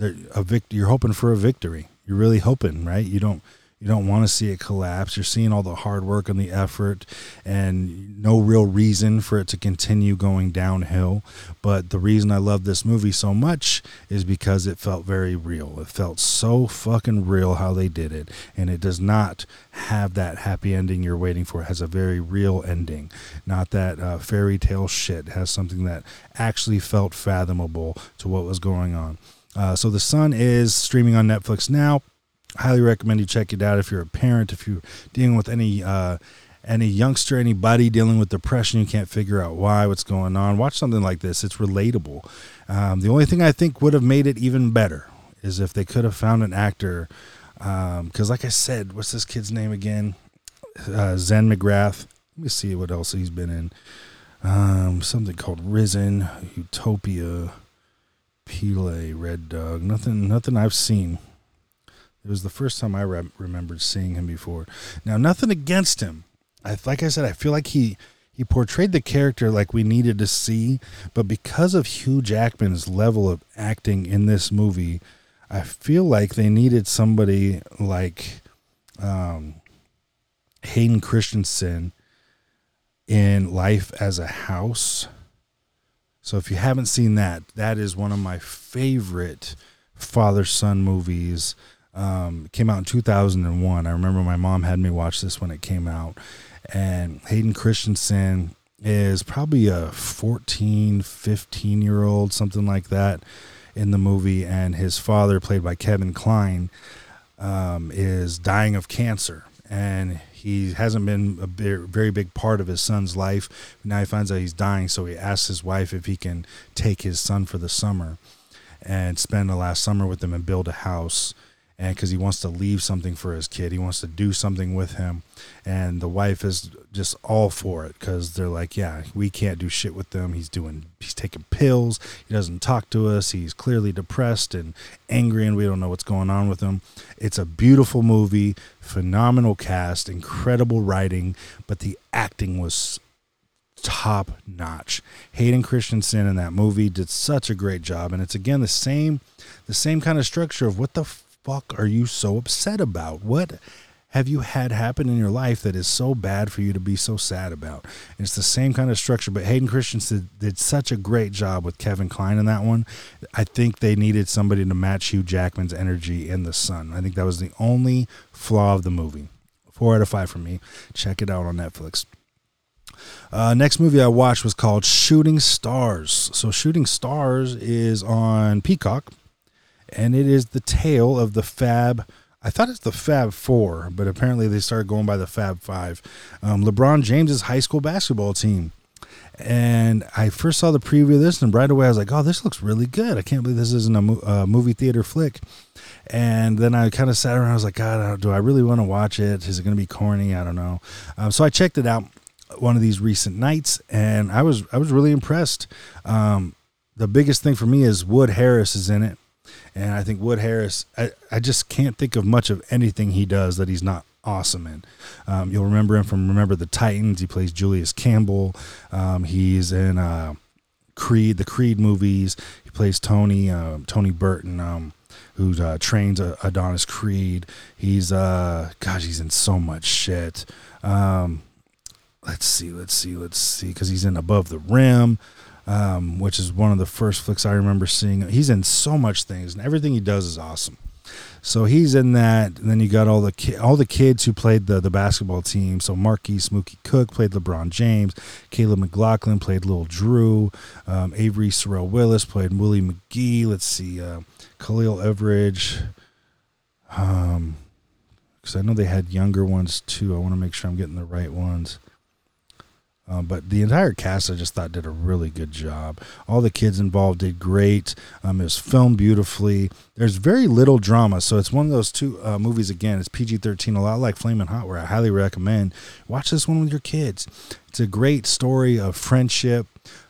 a vict- you're hoping for a victory. You're really hoping, right? You don't you don't want to see it collapse. You're seeing all the hard work and the effort and no real reason for it to continue going downhill. But the reason I love this movie so much is because it felt very real. It felt so fucking real how they did it. And it does not have that happy ending you're waiting for. It has a very real ending, not that uh, fairy tale shit. It has something that actually felt fathomable to what was going on. Uh, so the Son is streaming on Netflix now. Highly recommend you check it out if you're a parent, if you're dealing with any uh, any youngster, anybody dealing with depression, you can't figure out why, what's going on. Watch something like this. It's relatable. Um, the only thing I think would have made it even better is if they could have found an actor. Because, um, like I said, what's this kid's name again? Uh, Zen McGrath. Let me see what else he's been in. Um, something called Risen, Utopia. Pele, Red Dog. Nothing, nothing I've seen. It was the first time I re- remembered seeing him before. Now, nothing against him. I, like I said, I feel like he he portrayed the character like we needed to see, but because of Hugh Jackman's level of acting in this movie, I feel like they needed somebody like um, Hayden Christensen in Life as a House so if you haven't seen that, that is one of my favorite father son movies. Um, came out in 2001. I remember my mom had me watch this when it came out. And Hayden Christensen is probably a 14, 15 year old, something like that, in the movie. And his father, played by Kevin Kline, um, is dying of cancer. And he hasn't been a very big part of his son's life. Now he finds out he's dying, so he asks his wife if he can take his son for the summer and spend the last summer with him and build a house. And because he wants to leave something for his kid, he wants to do something with him, and the wife is just all for it because they're like, yeah, we can't do shit with them. He's doing, he's taking pills. He doesn't talk to us. He's clearly depressed and angry, and we don't know what's going on with him. It's a beautiful movie, phenomenal cast, incredible writing, but the acting was top notch. Hayden Christensen in that movie did such a great job, and it's again the same, the same kind of structure of what the fuck are you so upset about? What have you had happen in your life that is so bad for you to be so sad about? And it's the same kind of structure, but Hayden Christensen did such a great job with Kevin Kline in that one. I think they needed somebody to match Hugh Jackman's energy in The Son. I think that was the only flaw of the movie. Four out of five for me. Check it out on Netflix. Uh, next movie I watched was called Shooting Stars. So, Shooting Stars is on Peacock and it is the tale of the Fab. I thought it's the Fab Four, but apparently they started going by the Fab Five. Um, LeBron James's high school basketball team. And I first saw the preview of this, and right away I was like, "Oh, this looks really good! I can't believe this isn't a mo- movie theater flick." And then I kind of sat around. I was like, "God, do I really want to watch it? Is it going to be corny? I don't know." Um, so I checked it out one of these recent nights, and I was I was really impressed. Um, the biggest thing for me is Wood Harris is in it. And I think Wood Harris, I, I just can't think of much of anything he does that he's not awesome in. Um, you'll remember him from Remember the Titans. He plays Julius Campbell. Um, he's in uh, Creed, the Creed movies. He plays Tony, uh, Tony Burton, um, who uh, trains Adonis Creed. He's, uh, gosh, he's in so much shit. Um, let's see, let's see, let's see, because he's in Above the Rim um, which is one of the first flicks I remember seeing. He's in so much things, and everything he does is awesome. So he's in that, and then you got all the ki- all the kids who played the the basketball team. So Marquise Mookie Cook played LeBron James, Caleb McLaughlin played Little Dru, um, Avery Sorrell Willis played Willie McGee. Let's see, uh, Khalil Everage. Um, because I know they had younger ones too. I want to make sure I'm getting the right ones. Um, but the entire cast, I just thought, did a really good job. All the kids involved did great. Um, it was filmed beautifully. There's very little drama, so it's one of those two uh, movies. Again, it's PG-13, a lot like Flaming Hot, where I highly recommend watch this one with your kids. It's a great story of friendship,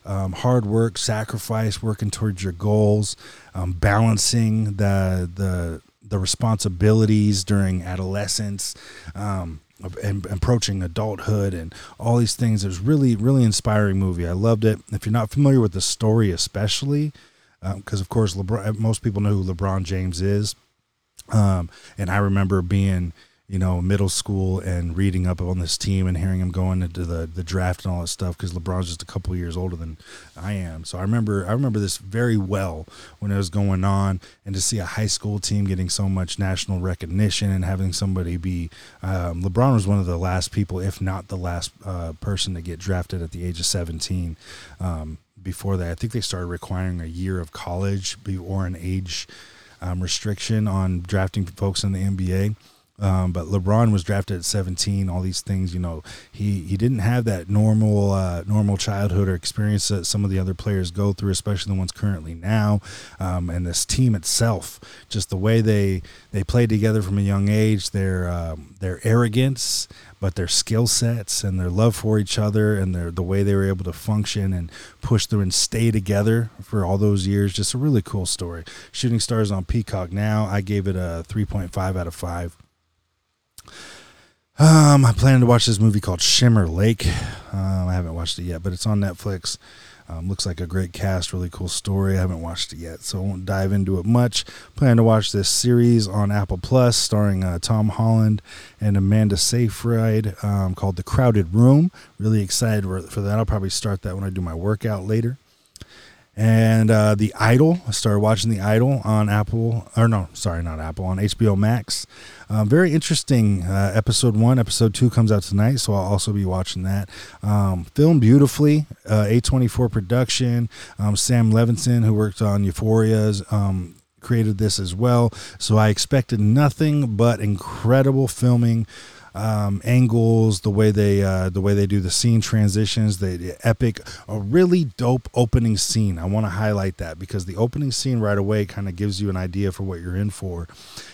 um, hard work, sacrifice, working towards your goals, um, balancing the the the responsibilities during adolescence. Um, and approaching adulthood and all these things. It was really, really inspiring movie. I loved it. If you're not familiar with the story, especially because um, of course LeBron, most people know who LeBron James is, um, and I remember being you know, middle school and reading up on this team and hearing him going into the, the draft and all that stuff because LeBron's just a couple years older than I am. So I remember I remember this very well when it was going on, and to see a high school team getting so much national recognition and having somebody be um, LeBron was one of the last people, if not the last uh, person to get drafted at the age of 17. Um, before that, I think they started requiring a year of college or an age um, restriction on drafting folks in the NBA. Um, but LeBron was drafted at 17. All these things, you know, he he didn't have that normal uh, normal childhood or experience that some of the other players go through, especially the ones currently now. Um, and this team itself, just the way they they played together from a young age, their um, their arrogance, but their skill sets and their love for each other and their the way they were able to function and push through and stay together for all those years. Just a really cool story. Shooting Stars on Peacock now. I gave it a 3.5 out of five. Um, I plan to watch this movie called Shimmer Lake. Um, I haven't watched it yet, but it's on Netflix. Um, looks like a great cast, really cool story. I haven't watched it yet, so I won't dive into it much. Plan to watch this series on Apple Plus, starring uh, Tom Holland and Amanda Seyfried, um, called The Crowded Room. Really excited for that. I'll probably start that when I do my workout later and uh, the Idol. I started watching the Idol on Apple, or no, sorry, not Apple, on HBO Max. Um, very interesting. Uh, episode one, episode two comes out tonight, so I'll also be watching that. Um, filmed beautifully, uh, A24 production. Um, Sam Levinson, who worked on Euphoria's. Um, created this as well so i expected nothing but incredible filming um, angles, the way they uh, the way they do the scene transitions, the, the epic, a really dope opening scene. I want to highlight that because the opening scene right away kind of gives you an idea for what you're in for.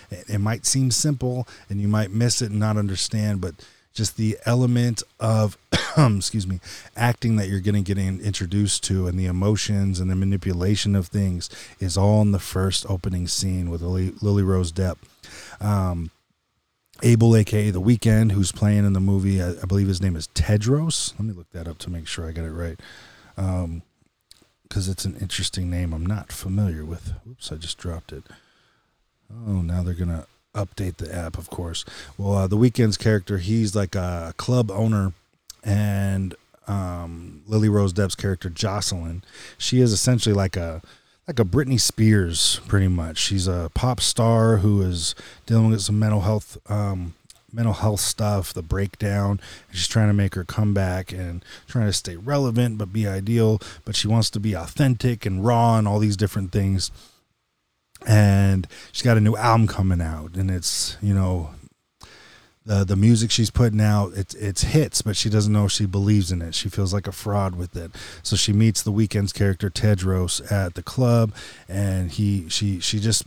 It, it might seem simple and you might miss it and not understand, but just the element of excuse me acting that you're getting to get introduced to and the emotions and the manipulation of things is all in the first opening scene with lily, lily rose depp um, abel aka the Weeknd, who's playing in the movie. I, I, believe his name is tedros. Let me look that up to make sure i got it right. Because um, it's an interesting name i'm not familiar with. Oops i just dropped it. Oh now they're gonna update the app, of course. Well, uh, the Weeknd's character, he's like a club owner, and um, Lily Rose Depp's character, Jocelyn, she is essentially like a like a Britney Spears, pretty much. She's a pop star who is dealing with some mental health. Um, mental health stuff, the breakdown. She's trying to make her comeback and trying to stay relevant but be ideal. But she wants to be authentic and raw and all these different things and she's got a new album coming out and it's you know the the music she's putting out it's it's hits but she doesn't know if she believes in it. She feels like a fraud with it. So she meets the Weeknd's character tedros at the club and he she she just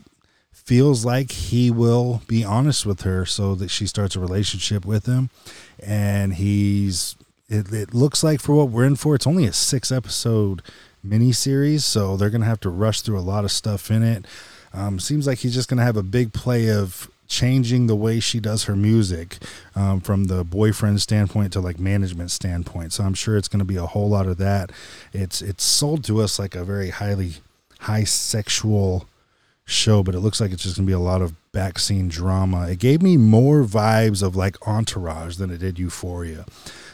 feels like he will be honest with her so that she starts a relationship with him. And he's it, it looks like for what we're in for it's only a six episode mini series so they're gonna have to rush through a lot of stuff in it. Um, seems like he's just to have a big play of changing the way she does her music um, from the boyfriend standpoint to like management standpoint. So I'm sure it's going to be a whole lot of that. It's it's sold to us like a very highly high sexual show, but it looks like it's just going to be a lot of back scene drama. It gave me more vibes of like Entourage than it did Euphoria.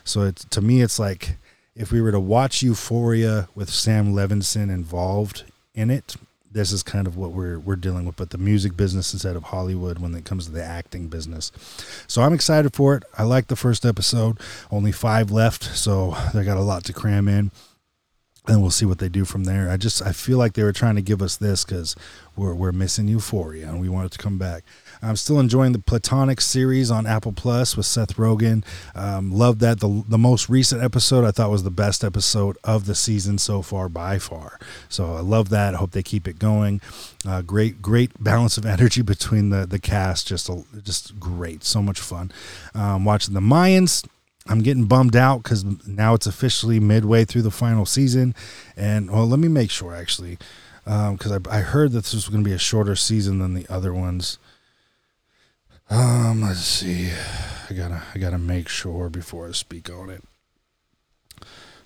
So it's to me, it's like if we were to watch Euphoria with Sam Levinson involved in it, this is kind of what we're we're dealing with, but the music business instead of Hollywood when it comes to the acting business. So I'm excited for it. I like the first episode. Only five left, so they got a lot to cram in and we'll see what they do from there. I just I feel like they were trying to give us this because we're we're missing Euphoria and we want it to come back. I'm still enjoying the Platonic series on Apple Plus with Seth Rogen. Um, love that. The the most recent episode I thought was the best episode of the season so far by far. So I love that. I hope they keep it going. Uh, great great balance of energy between the the cast. Just a, just great. So much fun. Um, watching the Mayans I'm getting bummed out because now it's officially midway through the final season. And well, let me make sure actually, because um, I, I heard that this was going to be a shorter season than the other ones. Um, let's see. I gotta I gotta make sure before I speak on it.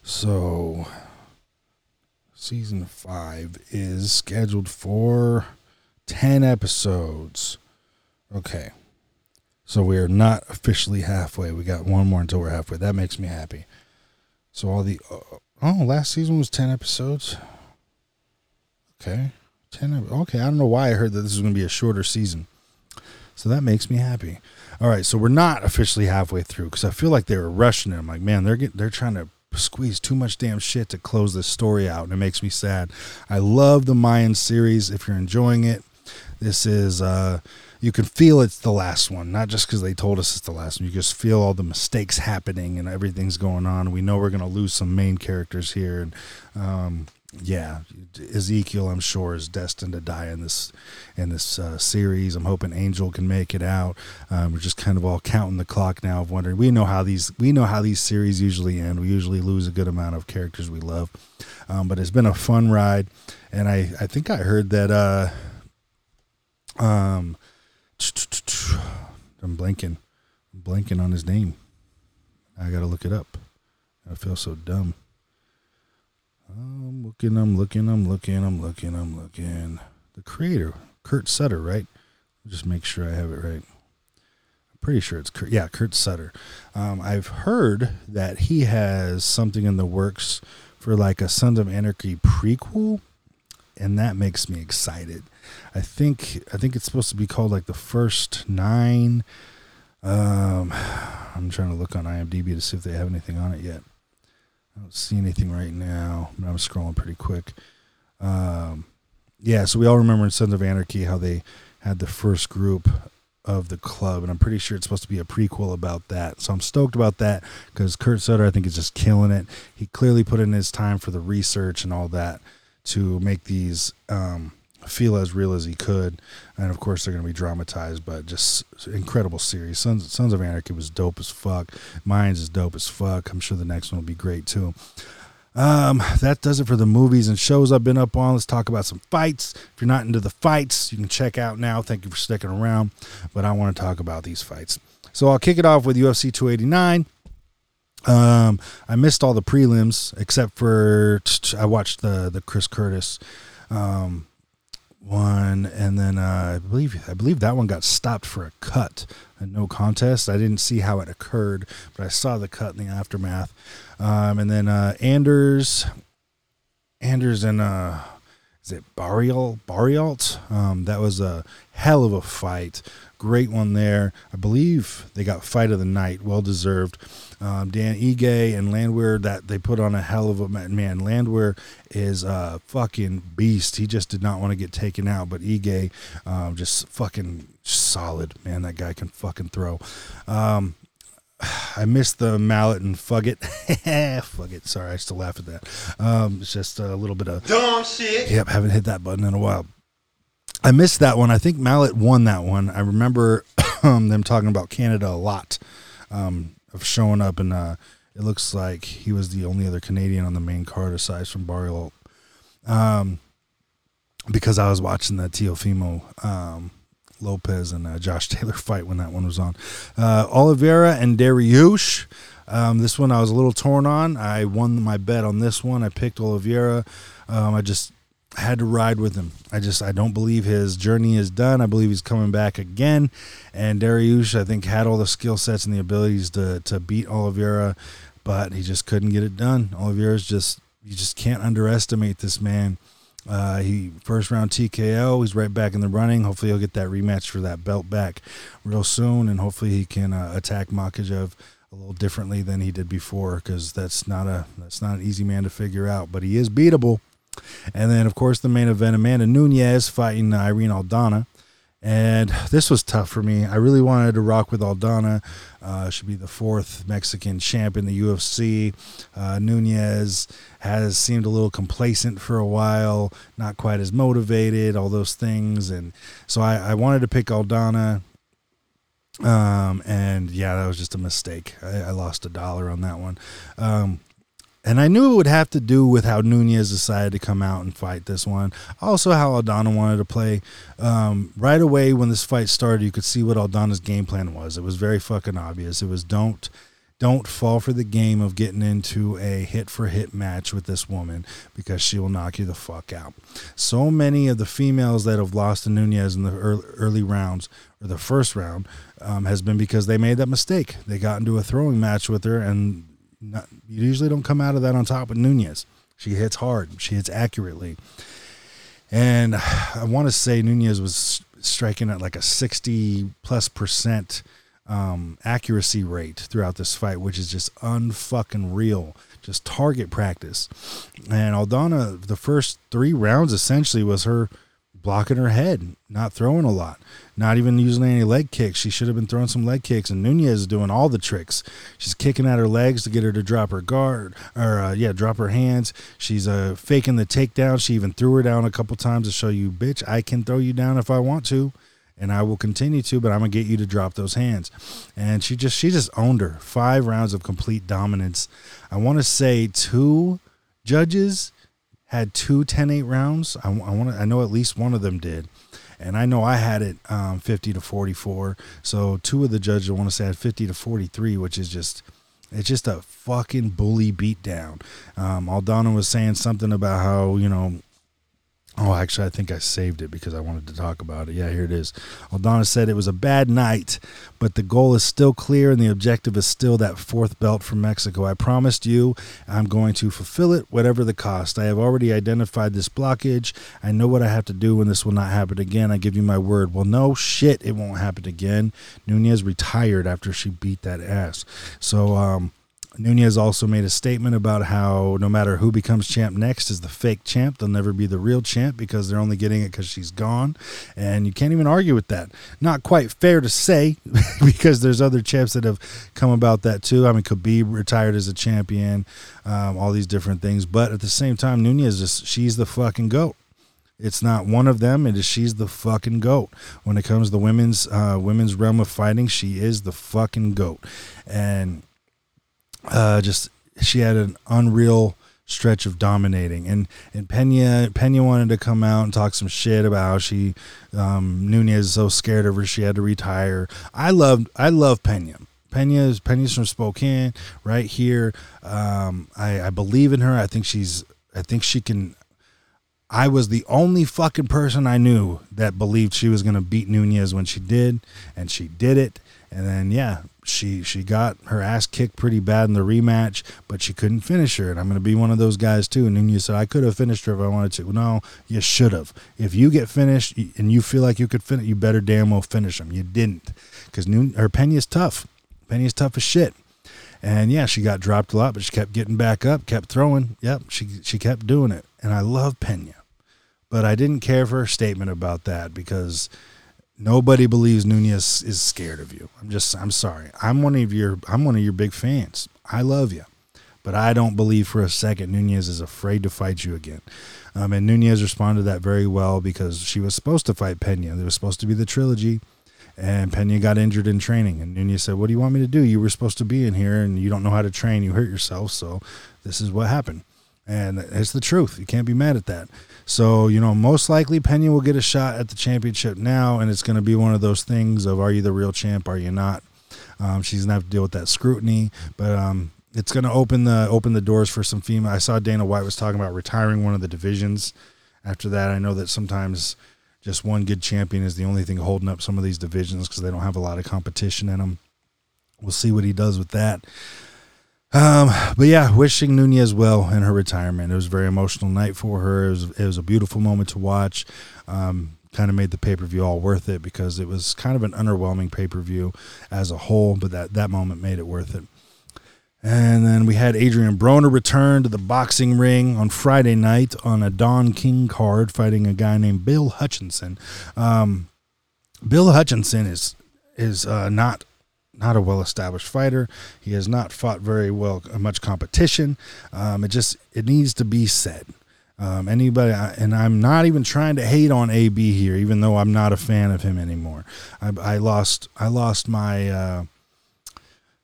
So, season five is scheduled for ten episodes. Okay. So we are not officially halfway. We got one more until we're halfway. That makes me happy. So all the uh, oh, last season was ten episodes. Okay, ten. Okay, I don't know why I heard that this was going to be a shorter season. So that makes me happy. All right, so we're not officially halfway through because I feel like they were rushing it. I'm like, man, they're they're trying to squeeze too much damn shit to close this story out, and it makes me sad. I love the Mayan series. If you're enjoying it, this is uh you can feel it's the last one, not just because they told us it's the last one. You just feel all the mistakes happening and everything's going on. We know we're to lose some main characters here, and um, yeah, Ezekiel, I'm sure, is destined to die in this in this uh, series. I'm hoping Angel can make it out. Um, we're just kind of all counting the clock now of wondering. We know how these we know how these series usually end. We usually lose a good amount of characters we love, um, but it's been a fun ride, and I I think I heard that. Uh, um, I'm blanking. I'm blanking on his name. I gotta look it up. I feel so dumb. I'm looking, I'm looking, I'm looking, I'm looking, I'm looking. The creator, Kurt Sutter, right? Just make sure I have it right. I'm pretty sure it's Kurt. Yeah, Kurt Sutter. Um, I've heard that he has something in the works for like a Sons of Anarchy prequel, and that makes me excited. I think I think it's supposed to be called like the first nine. Um, I'm trying to look on IMDb to see if they have anything on it yet. I don't see anything right now, but I'm scrolling pretty quick. Um, yeah, so we all remember in Sons of Anarchy how they had the first group of the club, and I'm pretty sure it's supposed to be a prequel about that. So I'm stoked about that because Kurt Sutter, I think, is just killing it. He clearly put in his time for the research and all that to make these um, feel as real as he could. And of course, they're going to be dramatized, but just incredible series. Sons, Sons of Anarchy was dope as fuck. Mayans is dope as fuck. I'm sure the next one will be great too. Um, that does it for the movies and shows I've been up on. Let's talk about some fights. If you're not into the fights, you can check out now. Thank you for sticking around, but I want to talk about these fights. So I'll kick it off with UFC 289. Um, I missed all the prelims except for I watched the the Chris Curtis um, one, and then uh, I believe I believe that one got stopped for a cut, a no contest. I didn't see how it occurred, but I saw the cut in the aftermath. Um, and then uh, Anders, Anders and uh, is it Barrial Barrialt? Um, that was a hell of a fight. Great one there. I believe they got fight of the night, well deserved. Um, Dan Ige and Landwehr that they put on a hell of a man. Landwehr is a fucking beast. He just did not want to get taken out, but Ige um, just fucking solid man. That guy can fucking throw. Um, I missed the Malott and Fugitt. Fugitt. Sorry, I still laugh at that. Um, it's just a little bit of dumb shit. Yep, haven't hit that button in a while. I missed that one. I think Malott won that one. I remember them talking about Canada a lot, um, of showing up, and uh, it looks like he was the only other Canadian on the main card aside from Barrial. Um, because I was watching the Teofimo um, Lopez and uh, Josh Taylor fight when that one was on. Uh, Oliveira and Dariush. Um, this one I was a little torn on. I won my bet on this one. I picked Oliveira. Um, I just had to ride with him. I just I don't believe his journey is done. I believe he's coming back again. And Dariush, I think, had all the skill sets and the abilities to to beat Oliveira, but he just couldn't get it done. Oliveira's just you just can't underestimate this man. Uh, he first round TKO. He's right back in the running. Hopefully, he'll get that rematch for that belt back real soon, and hopefully, he can uh, attack Makhachev a little differently than he did before, because that's not a that's not an easy man to figure out. But he is beatable. And then, of course, the main event: Amanda Nunes fighting Irene Aldana. And this was tough for me. I really wanted to rock with Aldana. Uh, should be the fourth Mexican champ in the UFC. Uh, Nunes has seemed a little complacent for a while, not quite as motivated, all those things. And so I, I wanted to pick Aldana. Um, and yeah, that was just a mistake. I, I lost a dollar on that one. Um, and I knew it would have to do with how Nunes decided to come out and fight this one. Also, how Aldana wanted to play. Um, right away, when this fight started, you could see what Aldana's game plan was. It was very fucking obvious. It was don't. Don't fall for the game of getting into a hit for hit match with this woman because she will knock you the fuck out. So many of the females that have lost to Nunes in the early, rounds or the first round um, has been because they made that mistake. They got into a throwing match with her and not, you usually don't come out of that on top with Nunes. She hits hard. She hits accurately. And I want to say Nunes was striking at like a 60 plus percent um, accuracy rate throughout this fight, which is just unfucking real. Just target practice. And Aldana, the first three rounds essentially was her blocking her head, not throwing a lot, not even using any leg kicks. She should have been throwing some leg kicks, and Nunes is doing all the tricks. She's kicking at her legs to get her to drop her guard, or uh, yeah, drop her hands. She's uh, faking the takedown. She even threw her down a couple times to show you, bitch, I can throw you down if I want to. And I will continue to, but I'm gonna get you to drop those hands. And she just she just owned her. Five rounds of complete dominance. I want to say two judges had two 10-8 rounds. I, I want I know at least one of them did. And I know I had it um, 50 to 44. So two of the judges I want to say had 50 to 43, which is just it's just a fucking bully beatdown. Um, Aldana was saying something about how, you know, Oh, actually, I think I saved it because I wanted to talk about it. Yeah, here it is. Aldana said it was a bad night, but the goal is still clear and the objective is still that fourth belt from Mexico. I promised you I'm going to fulfill it, whatever the cost. I have already identified this blockage. I know what I have to do when this will not happen again. I give you my word. Well, no shit, it won't happen again. Nunes retired after she beat that ass. So, um, Nunes also made a statement about how no matter who becomes champ next is the fake champ. They'll never be the real champ because they're only getting it because she's gone. And you can't even argue with that. Not quite fair to say because there's other champs that have come about that too. I mean, Khabib retired as a champion, um, all these different things. But at the same time, Nunes just, she's the fucking GOAT. It's not one of them. It is she's the fucking goat. When it comes to the women's uh, women's realm of fighting, she is the fucking goat. And uh, just she had an unreal stretch of dominating. And and Pena Pena wanted to come out and talk some shit about how she um, Nunes is so scared of her she had to retire. I love I love Pena. Pena's Pena's from Spokane, right here. Um, I, I believe in her. I think she's. I think she can. I was the only fucking person I knew that believed she was gonna beat Nunes when she did, and she did it. And then yeah, she she got her ass kicked pretty bad in the rematch, but she couldn't finish her. And I'm going to be one of those guys too. And Nunes said I could have finished her if I wanted to. No, you should have. If you get finished and you feel like you could finish, you better damn well finish them. You didn't, because her Pena's tough. Pena's tough as shit. And yeah, she got dropped a lot, but she kept getting back up, kept throwing. Yep, she she kept doing it. And I love Pena, but I didn't care for her statement about that because Nobody believes Nunes is scared of you. I'm just I'm sorry. I'm one of your I'm one of your big fans. I love you. But I don't believe for a second Nunes is afraid to fight you again. Um, and Nunes responded to that very well because she was supposed to fight Pena. There was supposed to be the trilogy, and Pena got injured in training. And Nunes said, "What do you want me to do? You were supposed to be in here, and you don't know how to train. You hurt yourself, so this is what happened." And it's the truth. You can't be mad at that. So, you know, most likely Pena will get a shot at the championship now, and it's going to be one of those things of are you the real champ, are you not? Um, she's going to have to deal with that scrutiny, but um, it's going to open the open the doors for some female. I saw Dana White was talking about retiring one of the divisions. After that, I know that sometimes just one good champion is the only thing holding up some of these divisions because they don't have a lot of competition in them. We'll see what he does with that. Um, but yeah, wishing Nunes well in her retirement. It was a very emotional night for her. It was, it was a beautiful moment to watch. Um, kind of made the pay per view all worth it because it was kind of an underwhelming pay per view as a whole, but that, that moment made it worth it. And then we had Adrian Broner return to the boxing ring on Friday night on a Don King card, fighting a guy named Bill Hutchinson. Um, Bill Hutchinson is is uh, not not a well established fighter. He has not fought very well uh, much competition. Um, it just it needs to be said. Um, anybody, and I'm not even trying to hate on AB here, even though I'm not a fan of him anymore. I, I lost I lost my uh,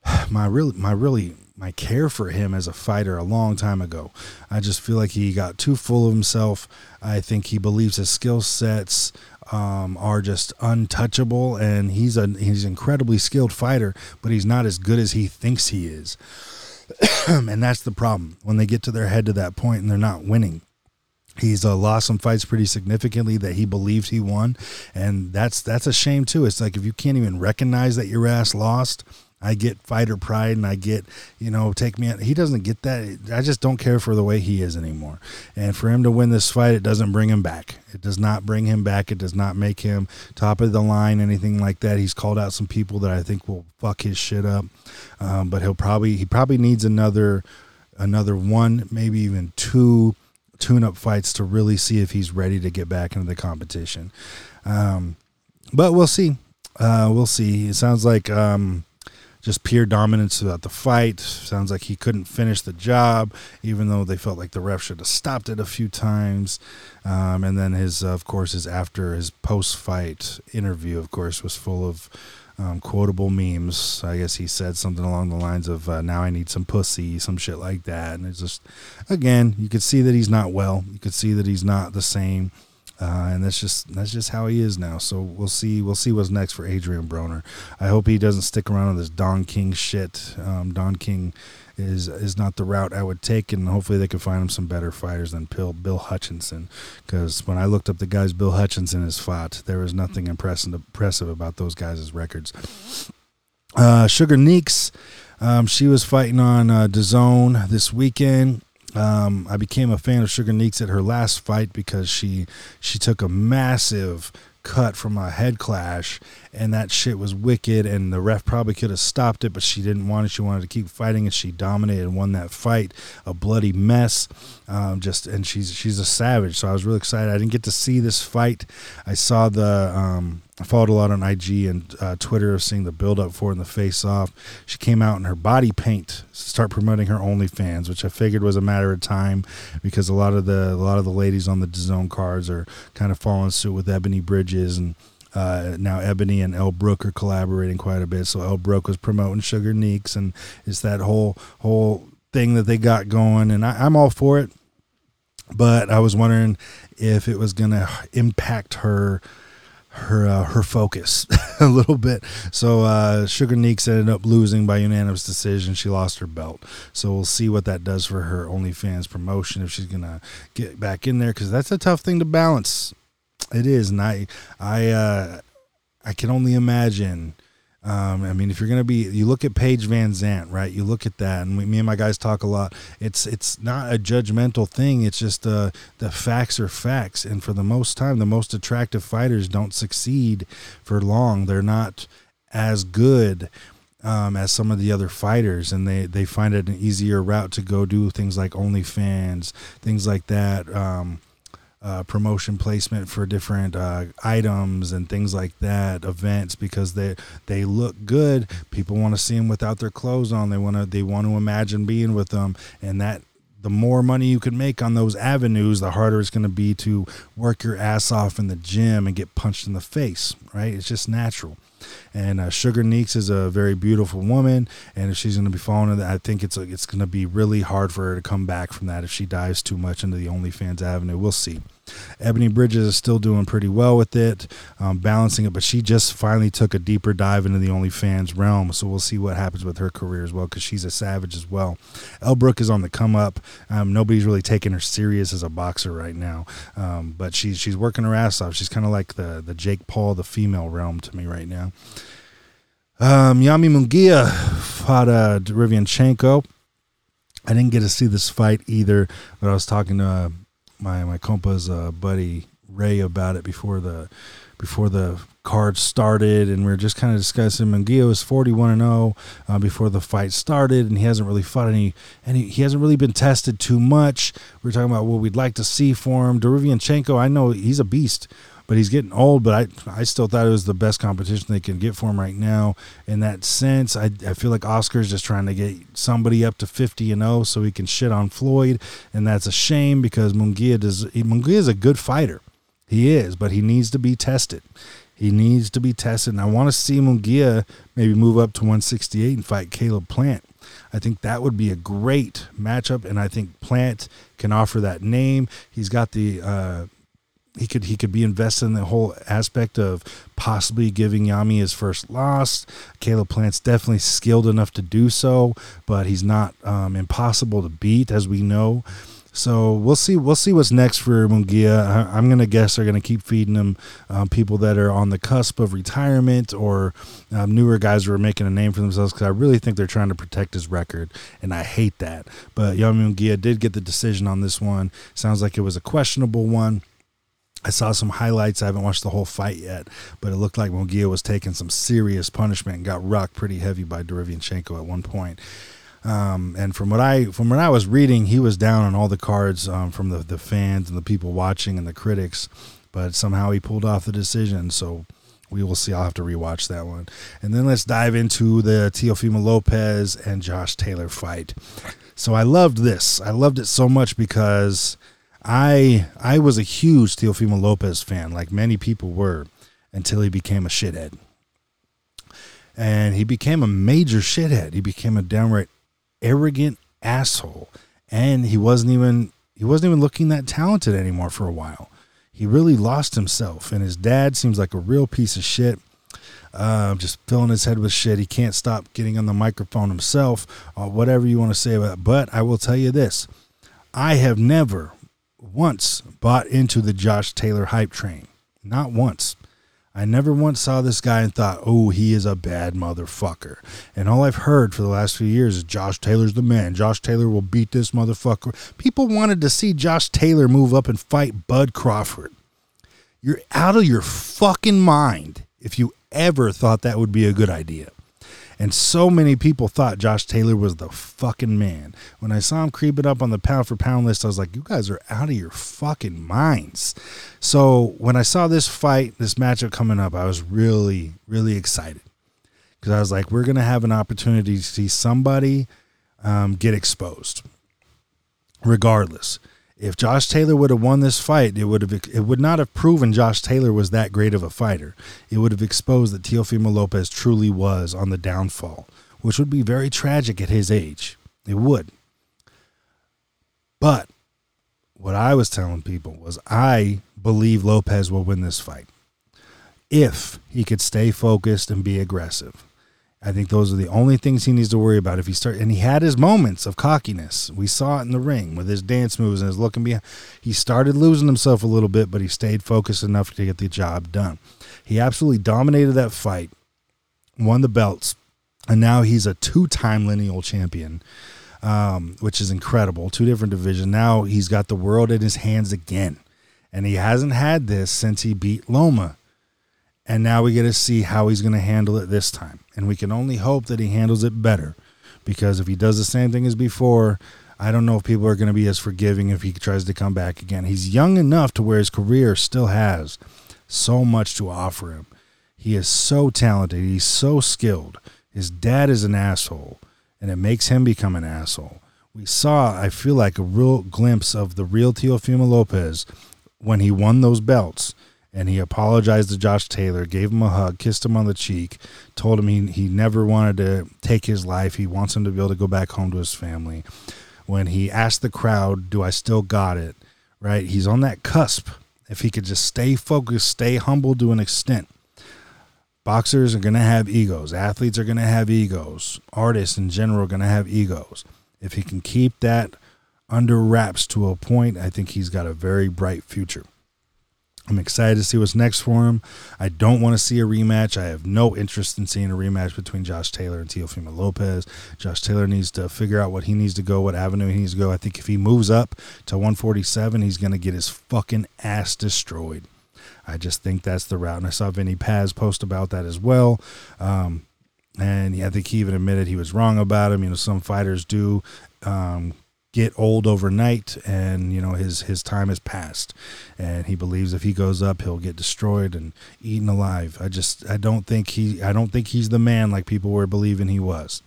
my really my really my care for him as a fighter a long time ago. I just feel like he got too full of himself. I think he believes his skill sets um, are just untouchable, and he's a he's an incredibly skilled fighter, but he's not as good as he thinks he is, and that's the problem when they get to their head to that point and they're not winning. He's uh, lost some fights pretty significantly that he believed he won, and that's that's a shame too. It's like if you can't even recognize that your ass lost, I get fighter pride and I get, you know, take me out. He doesn't get that. I just don't care for the way he is anymore. And for him to win this fight, it doesn't bring him back. It does not bring him back. It does not make him top of the line, anything like that. He's called out some people that I think will fuck his shit up. Um, but he'll probably, he probably needs another, another one, maybe even two tune up fights to really see if he's ready to get back into the competition. Um, but we'll see. Uh, we'll see. It sounds like, um, just pure dominance throughout the fight. Sounds like he couldn't finish the job, even though they felt like the ref should have stopped it a few times. Um, and then his, uh, of course, his after his post fight interview, of course, was full of um, quotable memes. I guess he said something along the lines of uh, "Now I need some pussy," some shit like that. And it's just, again, you could see that he's not well. You could see that he's not the same. Uh, and that's just that's just how he is now. So we'll see we'll see what's next for Adrian Broner. I hope he doesn't stick around on this Don King shit. Um, Don King is is not the route I would take, and hopefully they can find him some better fighters than Bill, Bill Hutchinson. Because when I looked up the guys Bill Hutchinson has fought, there was nothing impressive impressive about those guys' records. Uh, Sugar Neeks, um, she was fighting on uh, DAZN this weekend Um, I became a fan of Sugar Neeks at her last fight because she she took a massive cut from a head clash, and that shit was wicked. And the ref probably could have stopped it, but she didn't want it. She wanted to keep fighting, and she dominated and won that fight. A bloody mess, um, just and she's she's a savage. So I was really excited. I didn't get to see this fight. I saw the um, I followed a lot on IG and uh, Twitter, seeing the build up for and the face off. She came out in her body paint, to start promoting her OnlyFans, which I figured was a matter of time because a lot of the a lot of the ladies on the DAZN cards are kind of following suit with Ebony Bridges and. Uh, now Ebony and Elle Brooke are collaborating quite a bit. So Elle Brooke was promoting Sugar Neeks, and it's that whole whole thing that they got going, and I, I'm all for it. But I was wondering if it was gonna impact her her uh, her focus a little bit. So uh, Sugar Neeks ended up losing by unanimous decision. She lost her belt. So we'll see what that does for her OnlyFans promotion if she's gonna get back in there because that's a tough thing to balance. It is, and I I uh, I can only imagine um, I mean, if you're going to be, you look at Paige VanZant, right? You look at that, and we, me and my guys talk a lot. It's it's not a judgmental thing. It's just uh, the facts are facts, and for the most time, the most attractive fighters don't succeed for long. They're not as good um, as some of the other fighters, and they they find it an easier route to go do things like OnlyFans, things like that. Um, uh, promotion placement for different uh, items and things like that, events because they they look good. People want to see them without their clothes on. They want to they want to imagine being with them, and that the more money you can make on those avenues, the harder it's going to be to work your ass off in the gym and get punched in the face. Right? It's just natural. And uh, Sugar Neeks is a very beautiful woman, and if she's going to be following that, I think it's a, it's going to be really hard for her to come back from that if she dives too much into the OnlyFans avenue. We'll see. Ebanie Bridges is still doing pretty well with it, um, balancing it, but she just finally took a deeper dive into the OnlyFans realm. So we'll see what happens with her career as well because she's a savage as well. Elle Brooke is on the come up. Um, nobody's really taking her serious as a boxer right now, um, but she's she's working her ass off. She's kind of like the the Jake Paul, the female realm to me right now. Um, Yami Munguia fought uh, Derevyanchenko. I didn't get to see this fight either, but I was talking to uh, my my compa's uh, buddy Ray about it before the before the card started, and we are just kind of discussing. Munguia was forty one and zero oh, uh, before the fight started, and he hasn't really fought any, and he, hasn't really been tested too much. We are talking about what we'd like to see for him. Derevyanchenko, I know he's a beast but he's getting old. But I, I still thought it was the best competition they can get for him right now. In that sense, I, I feel like Oscar's just trying to get somebody up to 50 and 0 so he can shit on Floyd, and that's a shame because Munguia does. Munguia is a good fighter, he is, but he needs to be tested. He needs to be tested, and I want to see Munguia maybe move up to 168 and fight Caleb Plant. I think that would be a great matchup, and I think Plant can offer that name. He's got the uh, he could he could be invested in the whole aspect of possibly giving Yami his first loss. Caleb Plant's definitely skilled enough to do so, but he's not um, impossible to beat, as we know. So we'll see. We'll see what's next for Munguia. I, am gonna guess they're gonna keep feeding him um, people that are on the cusp of retirement or um, newer guys who are making a name for themselves. Because I really think they're trying to protect his record, and I hate that. But Yami Munguia did get the decision on this one. Sounds like it was a questionable one. I saw some highlights. I haven't watched the whole fight yet, but it looked like Munguia was taking some serious punishment and got rocked pretty heavy by Derevyanchenko at one point. Um, and from what I from what I was reading, he was down on all the cards um, from the the fans and the people watching and the critics, but somehow he pulled off the decision. So we will see. I'll have to rewatch that one. And then let's dive into the Teofimo Lopez and Josh Taylor fight. So I loved this. I loved it so much because I I was a huge Teofimo Lopez fan, like many people were, until he became a shithead. And he became a major shithead. He became a downright arrogant asshole. And he wasn't even he wasn't even looking that talented anymore for a while. He really lost himself. And his dad seems like a real piece of shit. Uh, just filling his head with shit. He can't stop getting on the microphone himself, or whatever you want to say about it. But I will tell you this I have never once bought into the Josh Taylor hype train. Not once. I never once saw this guy and thought, oh, he is a bad motherfucker. And all I've heard for the last few years is Josh Taylor's the man. Josh Taylor will beat this motherfucker. People wanted to see Josh Taylor move up and fight Bud Crawford. You're out of your fucking mind if you ever thought that would be a good idea. And so many people thought Josh Taylor was the fucking man. When I saw him creeping up on the pound for pound list, I was like, you guys are out of your fucking minds. So when I saw this fight, this matchup coming up, I was really, really excited. Because I was like, we're going to have an opportunity to see somebody um, get exposed, regardless if Josh Taylor would have won this fight, it would have it would not have proven Josh Taylor was that great of a fighter. It would have exposed that Teofimo Lopez truly was on the downfall, which would be very tragic at his age. It would. But what I was telling people was I believe Lopez will win this fight if he could stay focused and be aggressive. I think those are the only things he needs to worry about. If he start and he had his moments of cockiness. We saw it in the ring with his dance moves and his looking behind. He started losing himself a little bit, but he stayed focused enough to get the job done. He absolutely dominated that fight, won the belts, and now he's a two-time lineal champion, um, which is incredible. Two different divisions. Now he's got the world in his hands again, and he hasn't had this since he beat Loma and now we get to see how he's going to handle it this time. And we can only hope that he handles it better because if he does the same thing as before, I don't know if people are going to be as forgiving if he tries to come back again. He's young enough to where his career still has so much to offer him. He is so talented, he's so skilled. His dad is an asshole, and it makes him become an asshole. We saw, I feel like, a real glimpse of the real Teofimo Lopez when he won those belts and he apologized to Josh Taylor, gave him a hug, kissed him on the cheek, told him he, he never wanted to take his life. He wants him to be able to go back home to his family. When he asked the crowd, Do I still got it? Right? He's on that cusp. If he could just stay focused, stay humble to an extent. Boxers are going to have egos. Athletes are going to have egos. Artists in general are going to have egos. If he can keep that under wraps to a point, I think he's got a very bright future. I'm excited to see what's next for him. I don't want to see a rematch. I have no interest in seeing a rematch between Josh Taylor and Teofimo Lopez. Josh Taylor needs to figure out what he needs to go, what avenue he needs to go. I think if he moves up to 147, he's going to get his fucking ass destroyed. I just think that's the route. And I saw Vinny Paz post about that as well. Um, and I think he even admitted he was wrong about him. You know, some fighters do um, get old overnight and you know his his time has passed. And he believes if he goes up he'll get destroyed and eaten alive. I just i don't think he i don't think he's the man like people were believing he was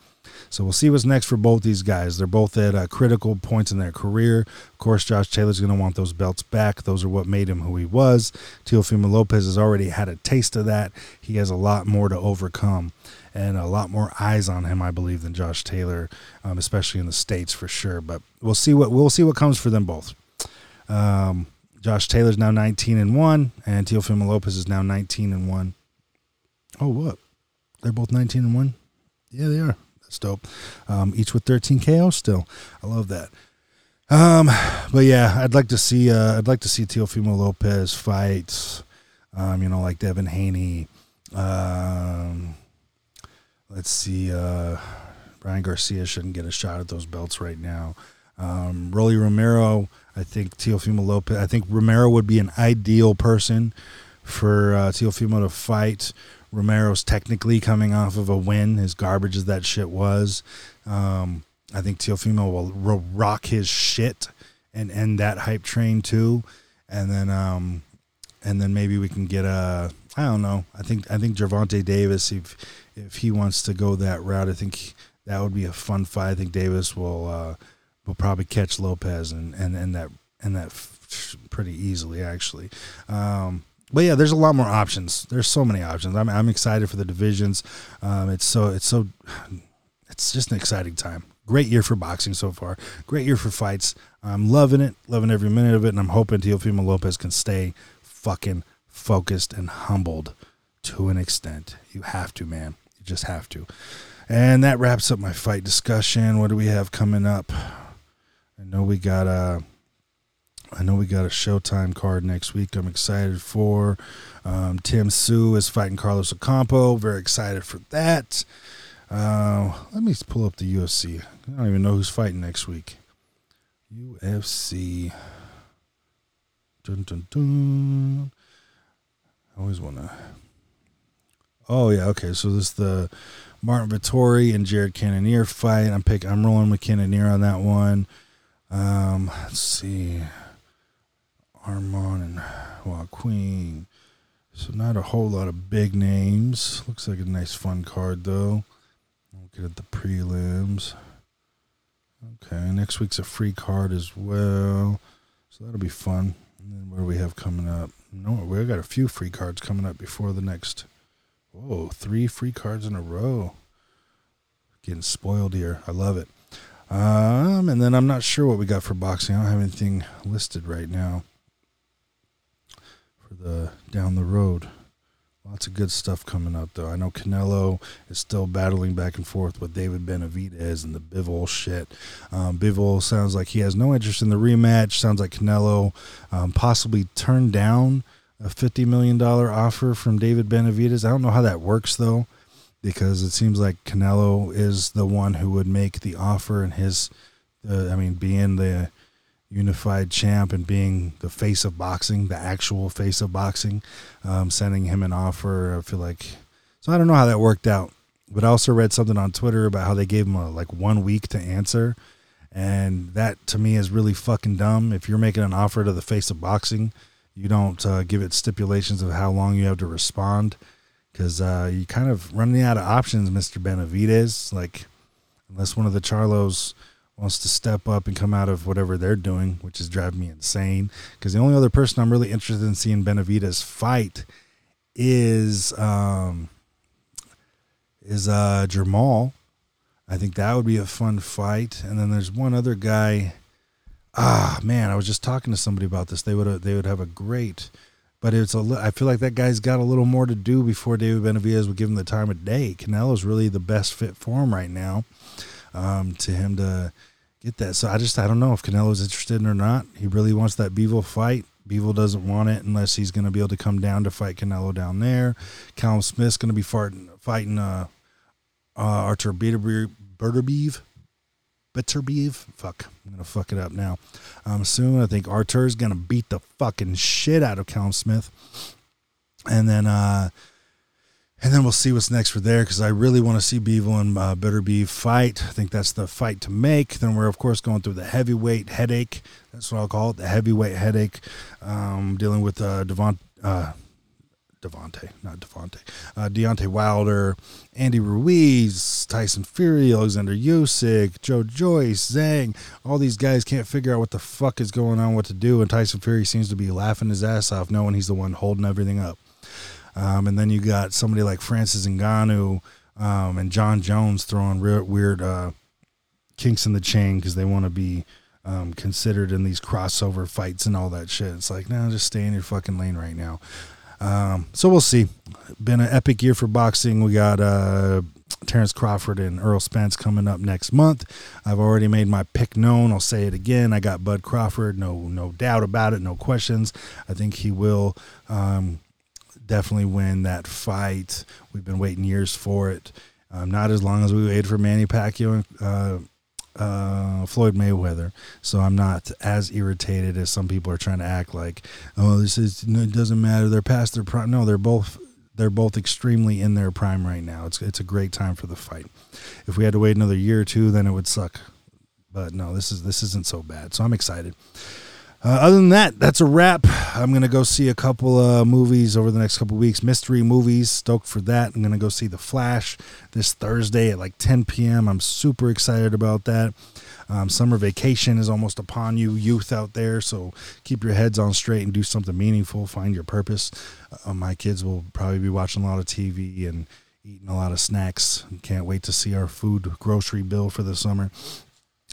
so we'll see what's next for both these guys. They're both at uh, critical points in their career. Of course, Josh Taylor's going to want those belts back. Those are what made him who he was. Teofimo Lopez has already had a taste of that. He has a lot more to overcome and a lot more eyes on him, I believe, than Josh Taylor, um, especially in the states for sure. But we'll see what we'll see what comes for them both. Um, Josh Taylor's now 19 and one, and Teofimo Lopez is now 19 and one. Oh, what? They're both 19 and one. Yeah, they are. That's dope. Um, each with 13 KO still. I love that. Um, but yeah, I'd like to see uh, I'd like to see Teofimo Lopez fight. Um, you know, like Devin Haney. Um, let's see. Uh, Ryan Garcia shouldn't get a shot at those belts right now. Um, Rolly Romero. I think Teofimo Lopez. I think Romero would be an ideal person for uh, Teofimo to fight. Romero's technically coming off of a win, as garbage as that shit was. Um, I think Teofimo will ro- rock his shit and end that hype train too. And then, um, and then maybe we can get a. I don't know. I think I think Gervonta Davis, if if he wants to go that route, I think that would be a fun fight. I think Davis will uh, will probably catch Lopez and and and that and that pretty easily actually. Um, but yeah, there's a lot more options. There's so many options. I'm I'm excited for the divisions. Um, it's so it's so it's just an exciting time. Great year for boxing so far. Great year for fights. I'm loving it, loving every minute of it, and I'm hoping Teofimo Lopez can stay fucking focused and humbled to an extent. You have to, man. You just have to. And that wraps up my fight discussion. What do we have coming up? I know we got uh I know we got a Showtime card next week. I'm excited for. Um, Tim Tszyu is fighting Carlos Ocampo. Very excited for that. Uh, let me pull up the UFC. I don't even know who's fighting next week. UFC. Dun dun dun. I always want to. Oh yeah, okay. So this is the Martin Vettori and Jared Cannonier fight. I'm pick. I'm rolling with Cannonier on that one. Um, let's see. Armand and Joaquin. So not a whole lot of big names. Looks like a nice fun card though. Look at the prelims. Okay, next week's a free card as well. So that'll be fun. And then what do we have coming up? No, we got a few free cards coming up before the next. Whoa, three free cards in a row. Getting spoiled here. I love it. Um, and then I'm not sure what we got for boxing. I don't have anything listed right now for the down the road. Lots of good stuff coming up, though. I know Canelo is still battling back and forth with David Benavidez and the Bivol shit. Um, Bivol sounds like he has no interest in the rematch. Sounds like Canelo um, possibly turned down a $50 million offer from David Benavidez. I don't know how that works, though, because it seems like Canelo is the one who would make the offer and his, uh, I mean, being the unified champ and being the face of boxing, the actual face of boxing, um, sending him an offer. I feel like so I don't know how that worked out, but I also read something on Twitter about how they gave him a, like one week to answer, and that to me is really fucking dumb. If you're making an offer to the face of boxing, you don't uh, give it stipulations of how long you have to respond, because uh, you kind of running out of options, Mister Benavidez. Like unless one of the Charlos wants to step up and come out of whatever they're doing, which is driving me insane. Because the only other person I'm really interested in seeing Benavidez fight is um, is uh, Jermall. I think that would be a fun fight. And then there's one other guy. Ah, man, I was just talking to somebody about this. They would they would have a great, but it's a. I feel like that guy's got a little more to do before David Benavidez would give him the time of day. Canelo's really the best fit for him right now um, to him to get that. So I just I don't know if Canelo's interested in or not. He really wants that Bivol fight. Bivol doesn't want it unless he's going to be able to come down to fight Canelo down there. Callum Smith's going to be fighting fighting uh, uh, Artur Beterbiev. Beterbiev. Fuck, I'm gonna fuck it up now. Um, soon I think Artur's gonna beat the fucking shit out of Callum Smith, and then uh, and then we'll see what's next for there because I really want to see Bivol and uh, Beterbiev fight. I think that's the fight to make. Then we're of course going through the heavyweight headache. That's what I'll call it, the heavyweight headache. Um, dealing with uh, uh, Devonte, not Devonte, uh, Deontay Wilder, Andy Ruiz, Tyson Fury, Alexander Usyk, Joe Joyce, Zhang. All these guys can't figure out what the fuck is going on, what to do, and Tyson Fury seems to be laughing his ass off, knowing he's the one holding everything up. Um, and then you got somebody like Francis Ngannou um, and Jon Jones throwing real, weird uh, kinks in the chain because they want to be um, considered in these crossover fights and all that shit. It's like, no, just stay in your fucking lane right now. Um, so we'll see. Been an epic year for boxing. We got uh, Terrence Crawford and Errol Spence coming up next month. I've already made my pick known. I'll say it again. I got Bud Crawford. No, no doubt about it. No questions. I think he will um, definitely win that fight. We've been waiting years for it. Um, not as long as we waited for Manny Pacquiao and uh, uh, Floyd Mayweather. So I'm not as irritated as some people are trying to act like, oh, this is it doesn't matter. They're past their prime. No, they're both they're both extremely in their prime right now. It's it's a great time for the fight. If we had to wait another year or two, then it would suck. But no, this is this isn't so bad. So I'm excited. Uh, other than that, that's a wrap. I'm gonna go see a couple of movies over the next couple weeks. Mystery movies, stoked for that. I'm gonna go see The Flash this Thursday at like 10 p.m. I'm super excited about that. Um, summer vacation is almost upon you, youth out there. So keep your heads on straight and do something meaningful. Find your purpose. Uh, my kids will probably be watching a lot of TV and eating a lot of snacks. Can't wait to see our food grocery bill for the summer.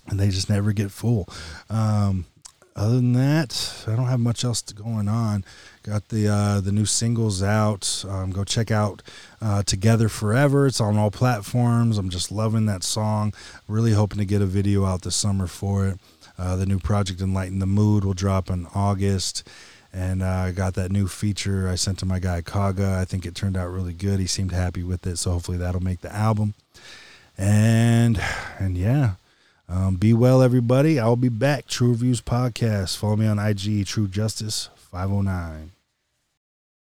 And they just never get full. Um, other than that, I don't have much else going on. Got the uh, the new singles out. Um, go check out uh, "Together Forever." It's on all platforms. I'm just loving that song. Really hoping to get a video out this summer for it. Uh, the new project "Enlighten the Mood" will drop in August, and uh, I got that new feature I sent to my guy Kaga. I think it turned out really good. He seemed happy with it, so hopefully that'll make the album. And and yeah, um, be well, everybody. I'll be back. True Reviews Podcast. Follow me on IG, True Justice 509.